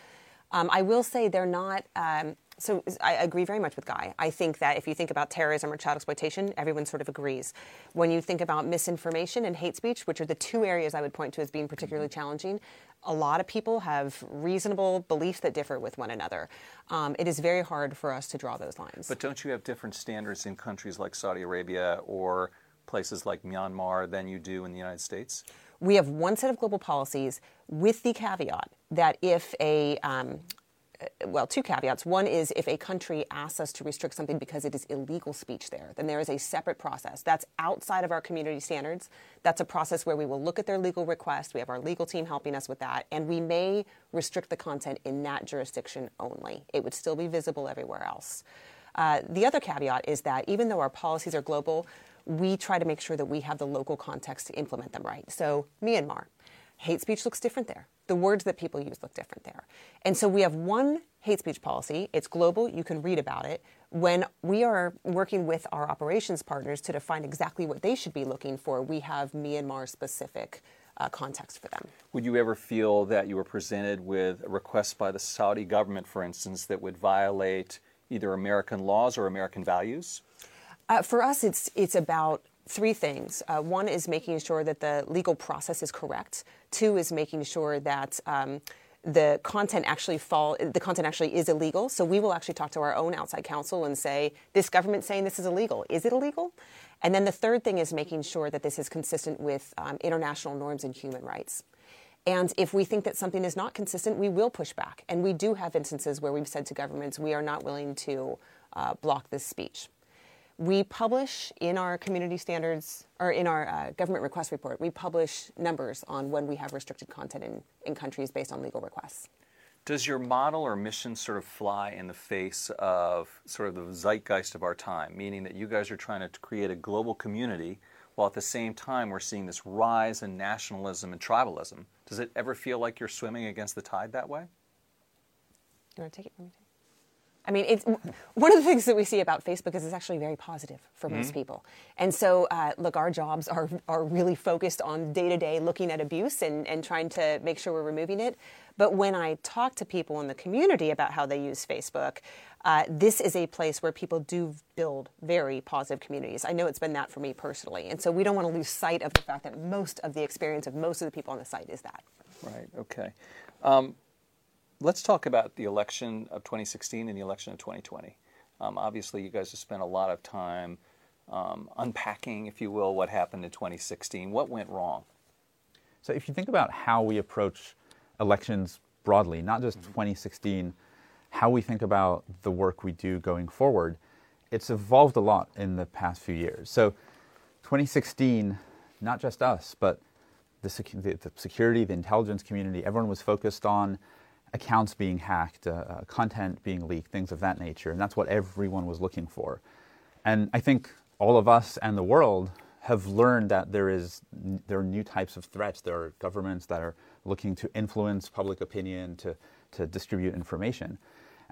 [SPEAKER 2] Um, I will say they're not. Um, so I agree very much with Guy. I think that if you think about terrorism or child exploitation, everyone sort of agrees. When you think about misinformation and hate speech, which are the two areas I would point to as being particularly challenging, a lot of people have reasonable beliefs that differ with one another. Um, it is very hard for us to draw those lines.
[SPEAKER 1] But don't you have different standards in countries like Saudi Arabia or places like Myanmar than you do in the United States?
[SPEAKER 2] We have one set of global policies with the caveat that if a um, well, two caveats. One is if a country asks us to restrict something because it is illegal speech there, then there is a separate process. That's outside of our community standards. That's a process where we will look at their legal request. We have our legal team helping us with that, and we may restrict the content in that jurisdiction only. It would still be visible everywhere else. Uh, the other caveat is that even though our policies are global, we try to make sure that we have the local context to implement them right. So, Myanmar, hate speech looks different there. The words that people use look different there. And so we have one hate speech policy. It's global. You can read about it. When we are working with our operations partners to define exactly what they should be looking for, we have Myanmar specific uh, context for them.
[SPEAKER 1] Would you ever feel that you were presented with a request by the Saudi government, for instance, that would violate either American laws or American values?
[SPEAKER 2] Uh, for us, it's it's about three things. Uh, one is making sure that the legal process is correct. Two is making sure that um, the content actually fall the content actually is illegal. So we will actually talk to our own outside counsel and say this government saying this is illegal. Is it illegal? And then the third thing is making sure that this is consistent with um, international norms and human rights. And if we think that something is not consistent, we will push back. And we do have instances where we've said to governments, we are not willing to uh, block this speech. We publish in our community standards, or in our uh, government request report, we publish numbers on when we have restricted content in, in countries based on legal requests.
[SPEAKER 1] Does your model or mission sort of fly in the face of sort of the zeitgeist of our time, meaning that you guys are trying to create a global community while at the same time we're seeing this rise in nationalism and tribalism? Does it ever feel like you're swimming against the tide that way?
[SPEAKER 2] You want to take it? I mean, it's one of the things that we see about Facebook is it's actually very positive for mm-hmm. most people. And so, uh, look, our jobs are are really focused on day to day looking at abuse and, and trying to make sure we're removing it. But when I talk to people in the community about how they use Facebook, uh, this is a place where people do build very positive communities. I know it's been that for me personally. And so we don't want to lose sight of the fact that most of the experience of most of the people on the site is that.
[SPEAKER 1] Right, okay. Um, let's talk about the election of 2016 and the election of 2020. Um, obviously, you guys have spent a lot of time um, unpacking, if you will, what happened in 2016. What went wrong?
[SPEAKER 4] So, if you think about how we approach elections broadly, not just mm-hmm. 2016, how we think about the work we do going forward, it's evolved a lot in the past few years. So, 2016, not just us, but the, secu- the, the security, the intelligence community, everyone was focused on accounts being hacked, uh, uh, content being leaked, things of that nature. And that's what everyone was looking for. And I think all of us and the world have learned that there is there are new types of threats. There are governments that are looking to influence public opinion, to, to distribute information.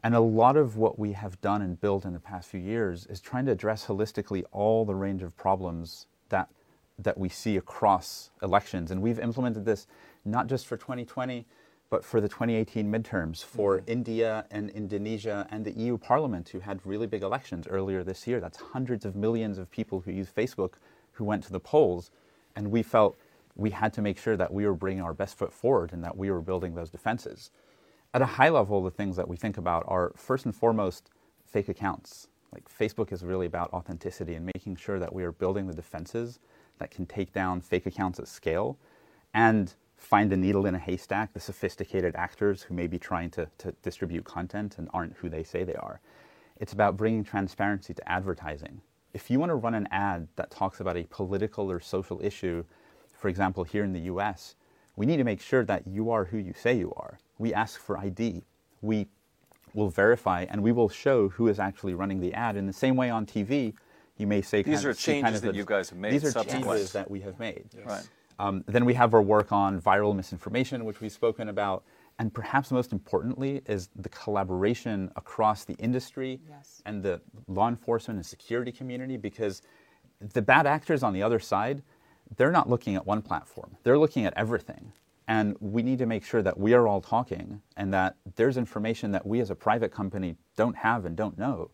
[SPEAKER 4] And a lot of what we have done and built in the past few years is trying to address holistically all the range of problems that that we see across elections. And we've implemented this not just for 2020, but for the 2018 midterms, for mm-hmm. India and Indonesia and the EU Parliament, who had really big elections earlier this year. That's hundreds of millions of people who use Facebook who went to the polls. And we felt we had to make sure that we were bringing our best foot forward and that we were building those defenses. At a high level, the things that we think about are first and foremost fake accounts. Like Facebook is really about authenticity and making sure that we are building the defenses that can take down fake accounts at scale and find the needle in a haystack, the sophisticated actors who may be trying to, to distribute content and aren't who they say they are. It's about bringing transparency to advertising. If you want to run an ad that talks about a political or social issue, for example, here in the US, we need to make sure that you are who you say you are. We ask for ID. We will verify and we will show who is actually running the ad. In the same way on TV, you may say
[SPEAKER 1] these are
[SPEAKER 4] of,
[SPEAKER 1] changes
[SPEAKER 4] kind of
[SPEAKER 1] that
[SPEAKER 4] the,
[SPEAKER 1] you guys have made.
[SPEAKER 4] These are
[SPEAKER 1] subsequent.
[SPEAKER 4] changes that we have made.
[SPEAKER 3] Yes.
[SPEAKER 1] Right.
[SPEAKER 4] Um, then we have our work on viral misinformation, which we've spoken about. And perhaps most importantly is the collaboration across the industry
[SPEAKER 2] Yes.
[SPEAKER 4] and the law enforcement and security community because the bad actors on the other side, they're not looking at one platform. They're looking at everything. And we need to make sure that we are all talking and that there's information that we as a private company don't have and don't know.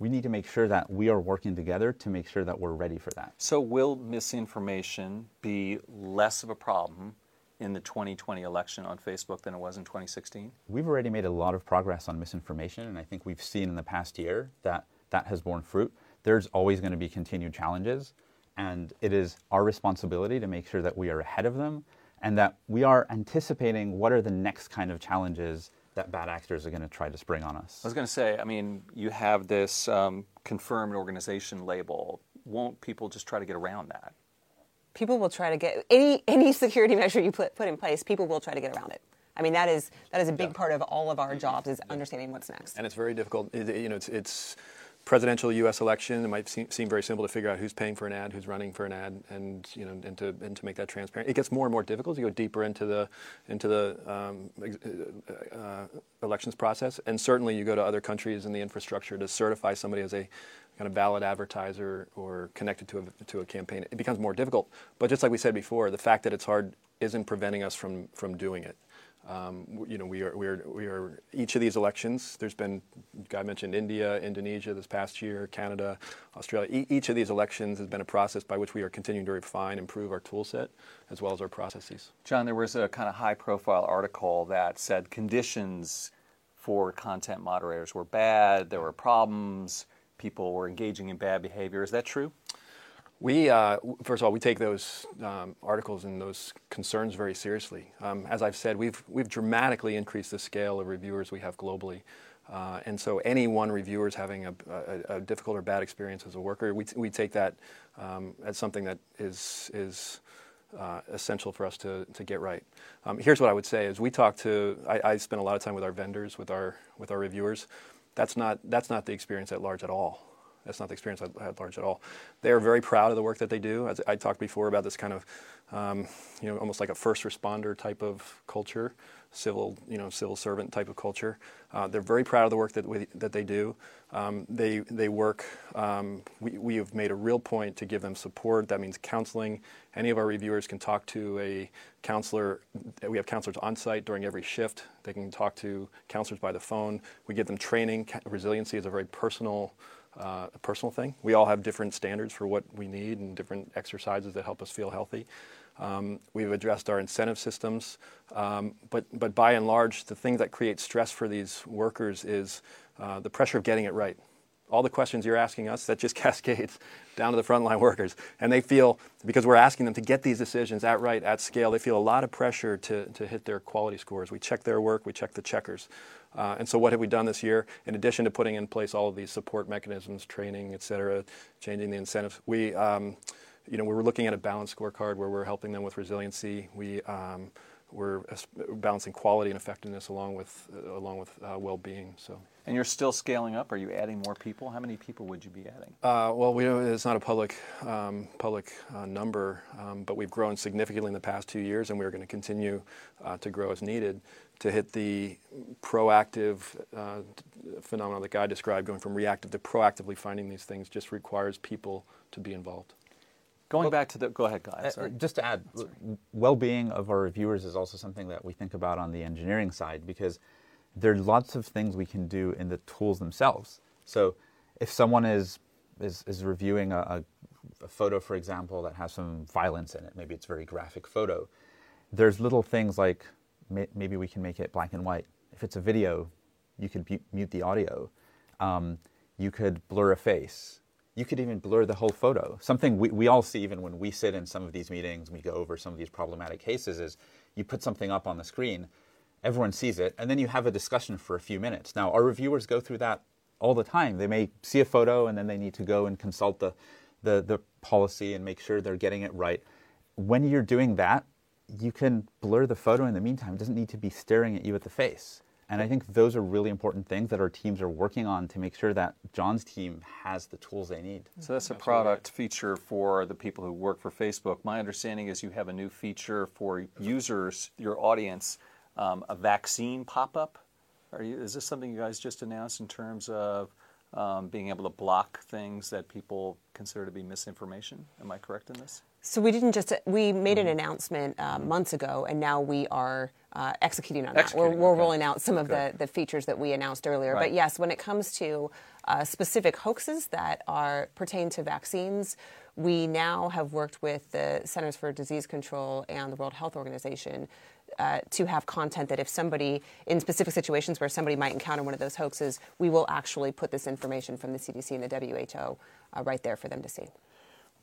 [SPEAKER 4] We need to make sure that we are working together to make sure that we're ready for that.
[SPEAKER 1] So, will misinformation be less of a problem in the 2020 election on Facebook than it was in 2016?
[SPEAKER 4] We've already made a lot of progress on misinformation, and I think we've seen in the past year that that has borne fruit. There's always going to be continued challenges, and it is our responsibility to make sure that we are ahead of them and that we are anticipating what are the next kind of challenges that bad actors are going to try to spring on us.
[SPEAKER 1] I was going to say, I mean, you have this um, confirmed organization label. Won't people just try to get around that?
[SPEAKER 2] people will try to get any any security measure you put put in place. People will try to get around it. I mean, that is that is a big part of all of our jobs is understanding what's next.
[SPEAKER 3] And it's very difficult. It- you know, it's, it's presidential U.S. election. It might seem, seem very simple to figure out who's paying for an ad, who's running for an ad, and you know, and to and to make that transparent. It gets more and more difficult to go deeper into the into the um, uh, uh, elections process. And certainly, you go to other countries and the infrastructure to certify somebody as a kind of valid advertiser or connected to a to a campaign. It becomes more difficult. But just like we said before, the fact that it's hard isn't preventing us from from doing it. Um, you know, we are, we are, we are, each of these elections, there's been, Guy mentioned India, Indonesia this past year, Canada, Australia. E- each of these elections has been a process by which we are continuing to refine, and improve our tool set, as well as our processes.
[SPEAKER 1] John, there was a kind of high profile article that said conditions for content moderators were bad, there were problems, people were engaging in bad behavior. Is that true?
[SPEAKER 3] We, uh, first of all, we take those um, articles and those concerns very seriously. Um, as I've said, we've, we've dramatically increased the scale of reviewers we have globally. Uh, and so any one reviewer is having a, a, a difficult or bad experience as a worker, we, t- we take that um, as something that is, is uh, essential for us to, to get right. Um, here's what I would say is we talk to, I, I spend a lot of time with our vendors, with our, with our reviewers. That's not, that's not the experience at large at all. That's not the experience at, at large at all. They are very proud of the work that they do. As I talked before about this kind of, um, you know, almost like a first responder type of culture, civil, you know, civil servant type of culture. Uh, they're very proud of the work that we, that they do. Um, they they work. Um, we we have made a real point to give them support. That means counseling. Any of our reviewers can talk to a counselor. We have counselors on site during every shift. They can talk to counselors by the phone. We give them training. Resiliency is a very personal uh, a personal thing. We all have different standards for what we need and different exercises that help us feel healthy. Um, we've addressed our incentive systems, um, but, but by and large, the thing that creates stress for these workers is uh, the pressure of getting it right. All the questions you're asking us, that just cascades down to the frontline workers. And they feel, because we're asking them to get these decisions at right, at scale, they feel a lot of pressure to, to hit their quality scores. We check their work, we check the checkers. Uh, and so, what have we done this year? In addition to putting in place all of these support mechanisms, training, et cetera, changing the incentives, we, um, you know, we're looking at a balanced scorecard where we're helping them with resiliency. We, um, we're balancing quality and effectiveness along with, uh, along with uh, well-being. So.
[SPEAKER 1] And you're still scaling up? Are you adding more people? How many people would you be adding?
[SPEAKER 3] Uh, well, we it's not a public um, public uh, number, um, but we've grown significantly in the past two years, and we're going to continue uh, to grow as needed to hit the proactive uh, phenomenon that Guy described. Going from reactive to proactively finding these things just requires people to be involved.
[SPEAKER 1] Going back to the, go ahead, guys.
[SPEAKER 4] Uh, Just to add, well-being of our reviewers is also something that we think about on the engineering side because there are lots of things we can do in the tools themselves. So, if someone is is, is reviewing a, a, a photo, for example, that has some violence in it, maybe it's a very graphic photo. There's little things like may, maybe we can make it black and white. If it's a video, you could mute the audio. Um, you could blur a face. you could even blur the whole photo. Something we, we all see even when we sit in some of these meetings, we go over some of these problematic cases, is you put something up on the screen, everyone sees it, and then you have a discussion for a few minutes. Now, our reviewers go through that all the time. They may see a photo and then they need to go and consult the, the, the policy and make sure they're getting it right. When you're doing that, you can blur the photo in the meantime. It doesn't need to be staring at you at the face. And I think those are really important things that our teams are working on to make sure that John's team has the tools they need.
[SPEAKER 1] So that's a product feature for the people who work for Facebook. My understanding is you have a new feature for users, your audience, um, a vaccine pop-up. You, is this something you guys just announced in terms of um, being able to block things that people consider to be misinformation? Am I correct in this?
[SPEAKER 2] So we didn't just we made an mm-hmm. announcement uh, months ago, and now we are uh, executing on executing, that. We're, we're okay. rolling out some of the, the features that we announced earlier. Right. But yes, when it comes to uh, specific hoaxes that are pertain to vaccines, we now have worked with the Centers for Disease Control and the World Health Organization uh, to have content that if somebody, in specific situations where somebody might encounter one of those hoaxes, we will actually put this information from the CDC and the WHO uh, right there for them to see.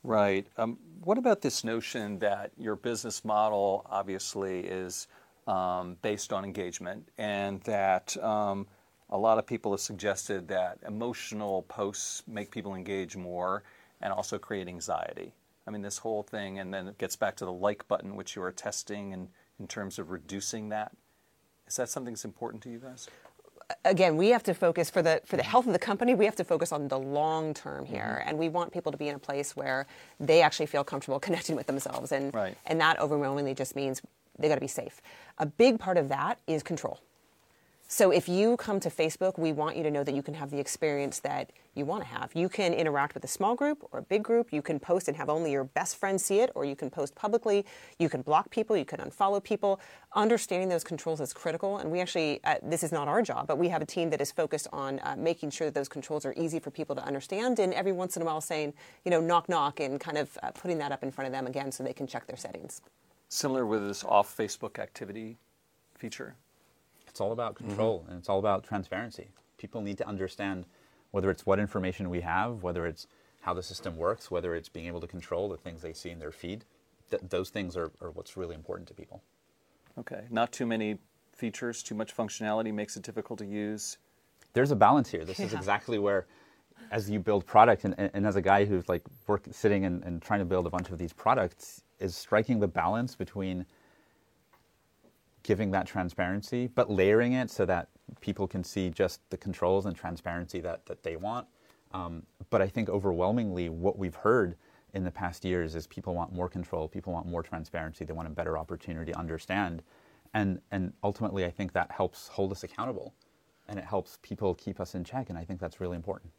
[SPEAKER 1] Right. Um, what about this notion that your business model obviously is um, based on engagement and that um, a lot of people have suggested that emotional posts make people engage more and also create anxiety? I mean, this whole thing, and then it gets back to the like button, which you are testing and in terms of reducing that. Is that something that's important to you guys?
[SPEAKER 2] Again, we have to focus for the for the health of the company. We have to focus on the long term here, mm-hmm. and we want people to be in a place where they actually feel comfortable connecting with themselves, and right. and that overwhelmingly just means they got to be safe. A big part of that is control. So if you come to Facebook, we want you to know that you can have the experience that you want to have. You can interact with a small group or a big group. You can post and have only your best friends see it, or you can post publicly. You can block people. You can unfollow people. Understanding those controls is critical. And we actually, uh, this is not our job, but we have a team that is focused on uh, making sure that those controls are easy for people to understand. And every once in a while, saying, you know, knock, knock, and kind of uh, putting that up in front of them again so they can check their settings.
[SPEAKER 1] Similar with this off Facebook activity feature.
[SPEAKER 4] It's all about mm-hmm. control mm-hmm. and it's all about transparency. People need to understand whether it's what information we have, whether it's how the system works, whether it's being able to control the things they see in their feed. Th- those things are, are what's really important to people.
[SPEAKER 1] Okay. Not too many features, too much functionality makes it difficult to use.
[SPEAKER 4] There's a balance here. This yeah. is exactly where, as you build product, and, and as a guy who's like work, sitting and, and trying to build a bunch of these products, is striking the balance between giving that transparency, but layering it so that people can see just the controls and transparency that, that they want. Um, but I think overwhelmingly, what we've heard in the past years is people want more control, people want more transparency, they want a better opportunity to understand. And, and ultimately, I think that helps hold us accountable and it helps people keep us in check. And I think that's really important.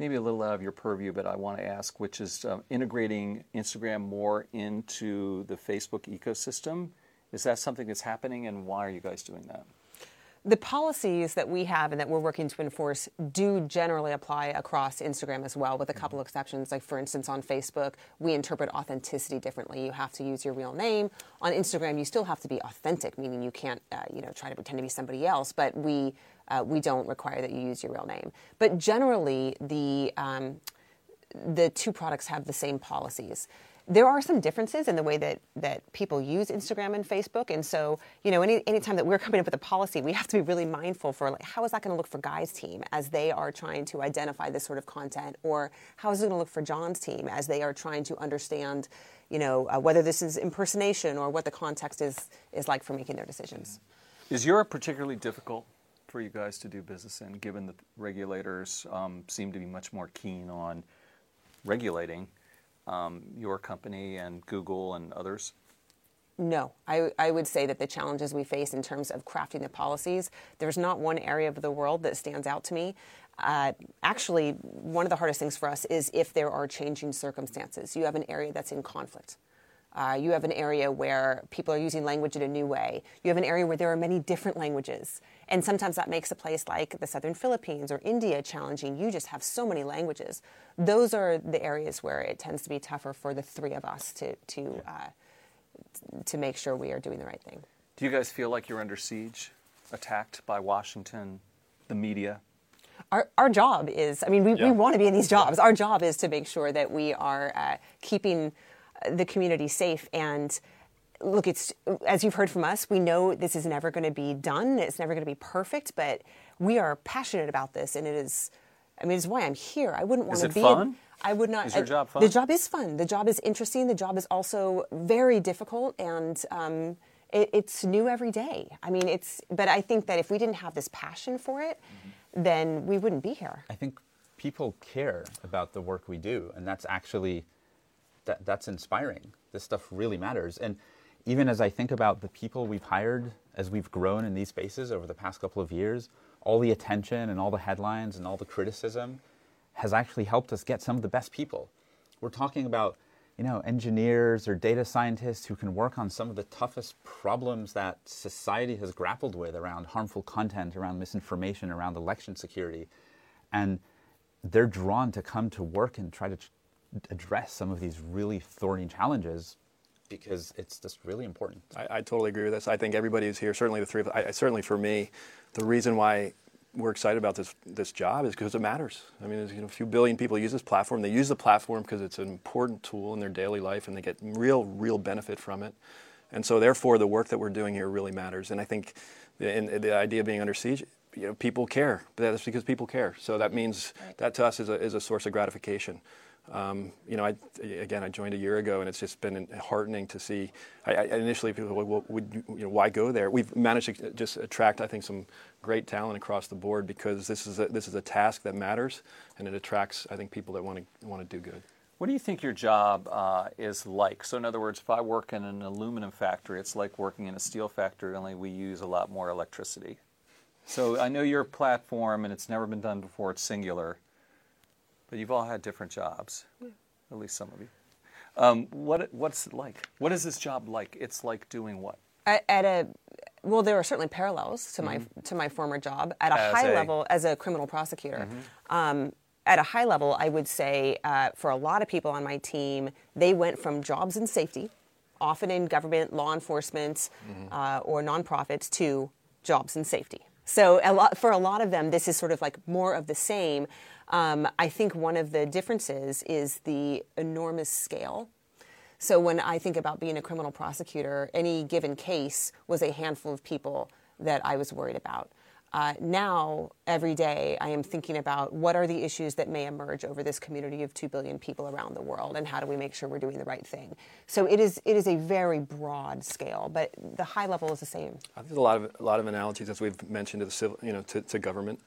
[SPEAKER 1] Maybe a little out of your purview, but I want to ask, which is uh, integrating Instagram more into the Facebook ecosystem is that something that's happening, and why are you guys doing that?
[SPEAKER 2] The policies that we have and that we're working to enforce do generally apply across Instagram as well, with a couple exceptions. Like, for instance, on Facebook, we interpret authenticity differently. You have to use your real name. On Instagram, you still have to be authentic, meaning you can't, uh, you know, try to pretend to be somebody else. But we uh, we don't require that you use your real name. But generally, the um, the two products have the same policies there are some differences in the way that, that people use Instagram and Facebook. And so, you know, any anytime that we're coming up with a policy, we have to be really mindful for like, how is that going to look for Guy's team as they are trying to identify this sort of content? Or how is it going to look for John's team as they are trying to understand, you know, uh, whether this is impersonation or what the context is, is like for making their decisions?
[SPEAKER 1] Is Europe particularly difficult for you guys to do business in, given that regulators um, seem to be much more keen on regulating um, your company and Google and others?
[SPEAKER 2] No, I, I, would say that the challenges we face in terms of crafting the policies, there's not one area of the world that stands out to me. Uh, actually, one of the hardest things for us is if there are changing circumstances. You have an area that's in conflict. Uh, you have an area where people are using language in a new way. You have an area where there are many different languages. And sometimes that makes a place like the southern Philippines or India challenging. You just have so many languages. Those are the areas where it tends to be tougher for the three of us to, to, uh, to make sure we are doing the right thing.
[SPEAKER 1] Do you guys feel like you're under siege, attacked by Washington, the media?
[SPEAKER 2] our, our job is, I mean, we,
[SPEAKER 3] Yeah.
[SPEAKER 2] we want to be in these jobs. Our job is to make sure that we are uh, keeping the community safe. And look, it's, as you've heard from us, we know this is never going to be done. It's never going to be perfect, but we are passionate about this. And it is, I mean, it's why I'm here. I wouldn't want to be.
[SPEAKER 1] fun?
[SPEAKER 2] I would not.
[SPEAKER 1] Is your
[SPEAKER 2] I-
[SPEAKER 1] job fun?
[SPEAKER 2] The job is fun. The job is interesting. The job is also very difficult, and um, it, it's new every day. I mean, it's. But I think that if we didn't have this passion for it,
[SPEAKER 1] Mm-hmm.
[SPEAKER 2] then we wouldn't be here.
[SPEAKER 4] I think people care about the work we do, and that's actually that, that's inspiring. This stuff really matters. And even as I think about the people we've hired as we've grown in these spaces over the past couple of years, all the attention and all the headlines and all the criticism has actually helped us get some of the best people. We're talking about you know engineers or data scientists who can work on some of the toughest problems that society has grappled with around harmful content, around misinformation, around election security. And they're drawn to come to work and try to address some of these really thorny challenges because it's just really important.
[SPEAKER 3] I, I totally agree with this. I think everybody who's here. Certainly the three of I, I- certainly for me, the reason why we're excited about this this job is because it matters. I mean, there's you know, a few billion people use this platform. They use the platform because it's an important tool in their daily life, and they get real real benefit from it. And so, therefore, the work that we're doing here really matters. And I think, the, and the idea of being under siege, you know, people care. But that's because people care. So that means that to us is a, is a source of gratification. Um, you know, I, again, I joined a year ago, and it's just been heartening to see. I, I initially, people were, well, would you, you know, why go there? We've managed to just attract, I think, some great talent across the board because this is a, this is a task that matters, and it attracts, I think, people that want to want to do good.
[SPEAKER 1] What do you think your job uh, is like? So, in other words, if I work in an aluminum factory, it's like working in a steel factory, only we use a lot more electricity. So, I know your platform, and it's never been done before, it's singular, but you've all had different jobs, at least some of you. Um, what, what's it like? What is this job like? It's like doing what?
[SPEAKER 2] At, at a well, there are certainly parallels to my to my former job. At a
[SPEAKER 1] Mm-hmm. As
[SPEAKER 2] high
[SPEAKER 1] a-
[SPEAKER 2] level, as a criminal prosecutor,
[SPEAKER 1] Mm-hmm.
[SPEAKER 2] um, at a high level, I would say uh, for a lot of people on my team, they went from jobs in safety, often in government, law enforcement,
[SPEAKER 1] Mm-hmm.
[SPEAKER 2] uh, or nonprofits, to jobs in safety. So a lot, for a lot of them, this is sort of like more of the same. Um, I think one of the differences is the enormous scale so when I think about being a criminal prosecutor, any given case was a handful of people that I was worried about. Uh, now, every day, I am thinking about what are the issues that may emerge over this community of 2 billion people around the world, and how do we make sure we're doing the right thing. So it is, it is a very broad scale, but the high level is the same.
[SPEAKER 3] There's a lot of a lot of analogies as we've mentioned to the civil, you know, to, to government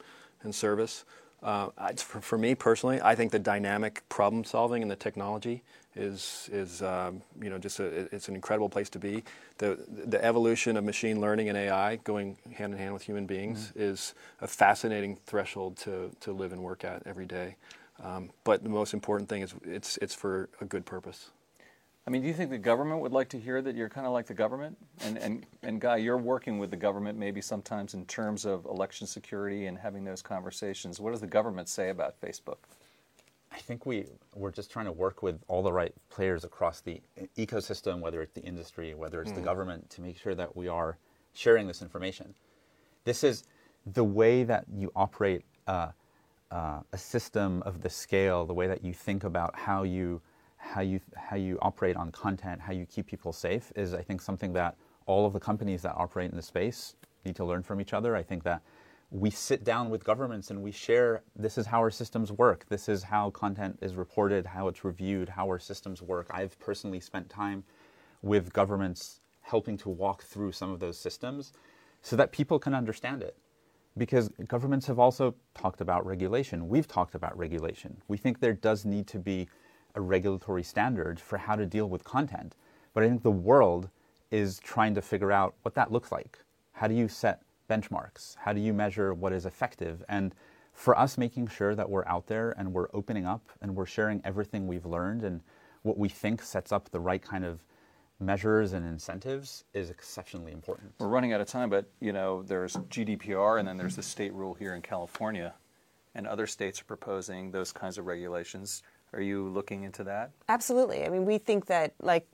[SPEAKER 3] and service. Uh, for, for me personally, I think the dynamic problem solving and the technology is is um, you know just a, it's an incredible place to be. The the evolution of machine learning and AI going hand in hand with human beings is a fascinating threshold to to live and work at every day. Um, but the most important thing is it's it's for a good purpose.
[SPEAKER 1] I mean, do you think the government would like to hear that you're kind of like the government? And, and, and Guy, you're working with the government maybe sometimes in terms of election security and having those conversations. What does the government say about Facebook?
[SPEAKER 4] I think we we're just trying to work with all the right players across the ecosystem, whether it's the industry, whether it's the government, to make sure that we are sharing this information. This is the way that you operate uh, uh, a system of the scale, the way that you think about how you how you how you operate on content, how you keep people safe, is I think something that all of the companies that operate in the space need to learn from each other. I think that we sit down with governments and we share this is how our systems work. This is how content is reported how it's reviewed how our systems work. I've personally spent time with governments helping to walk through some of those systems so that people can understand it. Because governments have also talked about regulation. We've talked about regulation. We think there does need to be a regulatory standard for how to deal with content but i think the world is trying to figure out what that looks like how do you set benchmarks? How do you measure what is effective? And for us, making sure that we're out there and we're opening up and we're sharing everything we've learned and what we think sets up the right kind of measures and incentives is exceptionally important.
[SPEAKER 1] We're running out of time, but you know, there's GDPR and then there's the state rule here in California, and other states are proposing those kinds of regulations. Are you looking into that?
[SPEAKER 2] Absolutely. I mean, we think that, like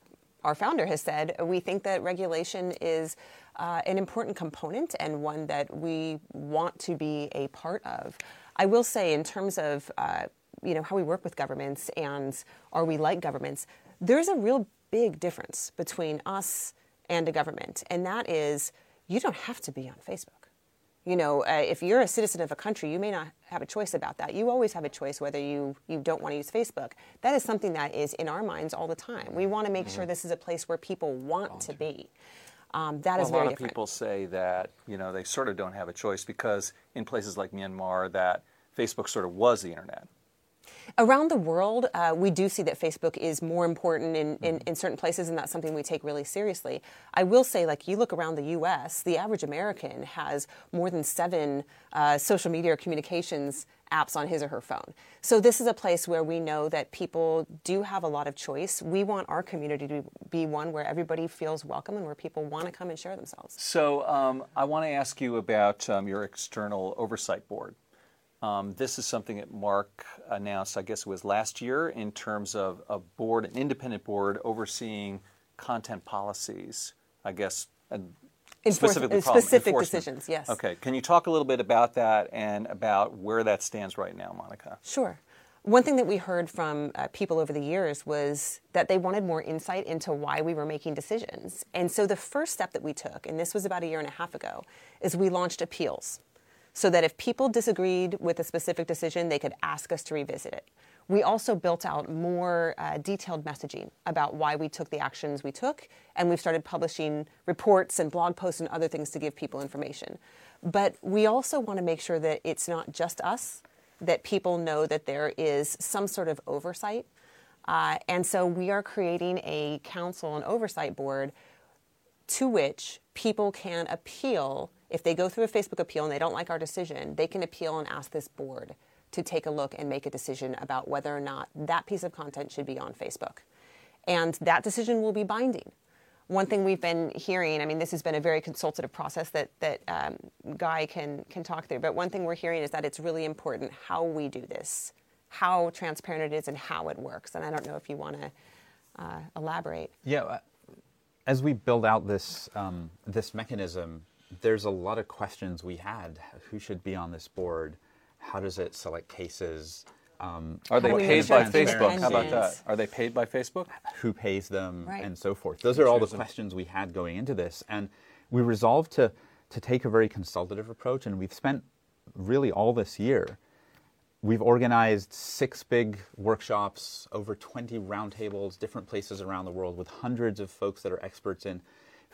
[SPEAKER 2] our founder has said, we think that regulation is uh, an important component and one that we want to be a part of. I will say, in terms of uh, you know how we work with governments and are we like governments, there's a real big difference between us and a government, and that is you don't have to be on Facebook. You know, uh, if you're a citizen of a country, you may not have a choice about that. You always have a choice whether you, you don't want to use Facebook. That is something that is in our minds all the time. We want to make mm-hmm. sure this is a place where people want to be. Um, that
[SPEAKER 1] well,
[SPEAKER 2] is
[SPEAKER 1] very
[SPEAKER 2] A lot
[SPEAKER 1] of different. people say that you know they sort of don't have a choice because in places like Myanmar, that Facebook sort of was the internet.
[SPEAKER 2] Around the world, uh, we do see that Facebook is more important in, in, in, certain places, and that's something we take really seriously. I will say, like, you look around the US, the average American has more than seven uh, social media or communications apps on his or her phone. So, this is a place where we know that people do have a lot of choice. We want our community to be one where everybody feels welcome and where people want to come and share themselves.
[SPEAKER 1] So, um, I want to ask you about um, your external oversight board. Um, this is something that Mark announced, I guess it was last year, in terms of a board, an independent board overseeing content policies. I guess specifically
[SPEAKER 2] specific decisions. Yes.
[SPEAKER 1] Okay. Can you talk a little bit about that and about where that stands right now, Monika?
[SPEAKER 2] Sure. One thing that we heard from uh, people over the years was that they wanted more insight into why we were making decisions. And so the first step that we took, and this was about a year and a half ago, is we launched appeals so that if people disagreed with a specific decision, they could ask us to revisit it. We also built out more uh, detailed messaging about why we took the actions we took, and we've started publishing reports and blog posts and other things to give people information. But we also want to make sure that it's not just us, that people know that there is some sort of oversight. Uh, and so we are creating a council and oversight board to which people can appeal if they go through a Facebook appeal and they don't like our decision, they can appeal and ask this board to take a look and make a decision about whether or not that piece of content should be on Facebook. And that decision will be binding. One thing we've been hearing, I mean, this has been a very consultative process that, that um, Guy can, can talk through, but one thing we're hearing is that it's really important how we do this, how transparent it is, and how it works. And I don't know if you want to uh, elaborate.
[SPEAKER 4] Yeah, uh, as we build out this, um, this mechanism, there's a lot of questions we had. Who should be on this board? How does it select cases?
[SPEAKER 1] Um, Are they paid by Facebook? How about that? Are they paid by Facebook?
[SPEAKER 4] Who pays them, right. and so forth? Those are all the questions we had going into this, and we resolved to to take a very consultative approach. And we've spent really all this year. We've organized six big workshops, over 20 roundtables, different places around the world, with hundreds of folks that are experts in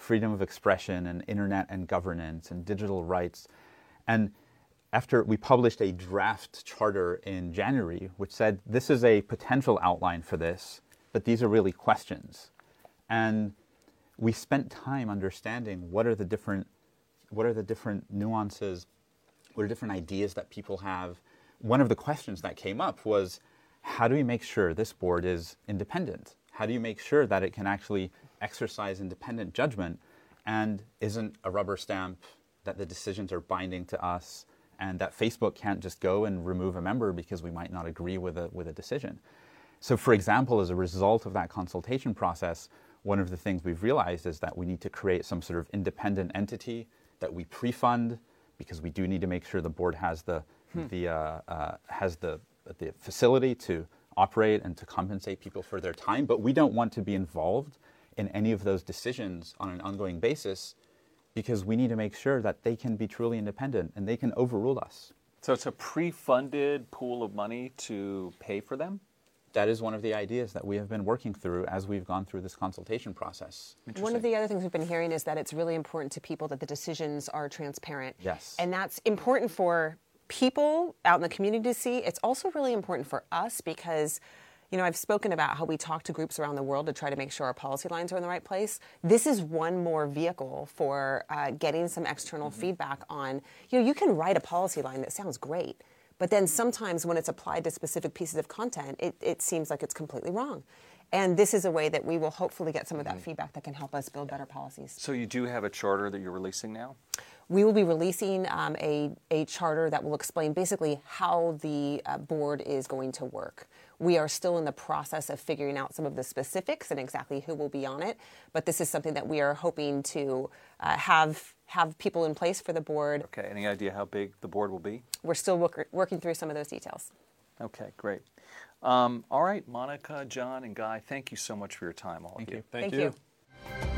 [SPEAKER 4] freedom of expression and internet and governance and digital rights. And after we published a draft charter in January, which said this is a potential outline for this, but these are really questions. And we spent time understanding what are the different what are the different nuances, what are different ideas that people have. One of the questions that came up was how do we make sure this board is independent? How do you make sure that it can actually exercise independent judgment and isn't a rubber stamp that the decisions are binding to us and that Facebook can't just go and remove a member because we might not agree with a, with a decision. So, for example, as a result of that consultation process, one of the things we've realized is that we need to create some sort of independent entity that we pre-fund because we do need to make sure the board has the, hmm. the, uh, uh, has the, the facility to operate and to compensate people for their time, but we don't want to be involved in any of those decisions on an ongoing basis because we need to make sure that they can be truly independent and they can overrule us.
[SPEAKER 1] So it's a pre funded pool of money to pay for them?
[SPEAKER 4] That is one of the ideas that we have been working through as we've gone through this consultation process.
[SPEAKER 2] One of the other things we've been hearing is that it's really important to people that the decisions are transparent.
[SPEAKER 4] Yes.
[SPEAKER 2] And that's important for people out in the community to see. It's also really important for us because you know, I've spoken about how we talk to groups around the world to try to make sure our policy lines are in the right place. This is one more vehicle for uh, getting some external mm-hmm. feedback on, you know, you can write a policy line that sounds great, but then sometimes when it's applied to specific pieces of content, it, it seems like it's completely wrong. And this is a way that we will hopefully get some of that mm-hmm. feedback that can help us build better policies.
[SPEAKER 1] So you do have a charter that you're releasing now?
[SPEAKER 2] We will be releasing um, a, a charter that will explain basically how the uh, board is going to work. We are still in the process of figuring out some of the specifics and exactly who will be on it, but this is something that we are hoping to uh, have have people in place for the board.
[SPEAKER 1] Okay, any idea how big the board will be?
[SPEAKER 2] We're still work, working through some of those details.
[SPEAKER 1] Okay, great. Um, all right, Monika, John, and Guy, thank you so much for your time, all
[SPEAKER 4] Thank
[SPEAKER 1] of you.
[SPEAKER 4] you.
[SPEAKER 3] Thank,
[SPEAKER 2] Thank you.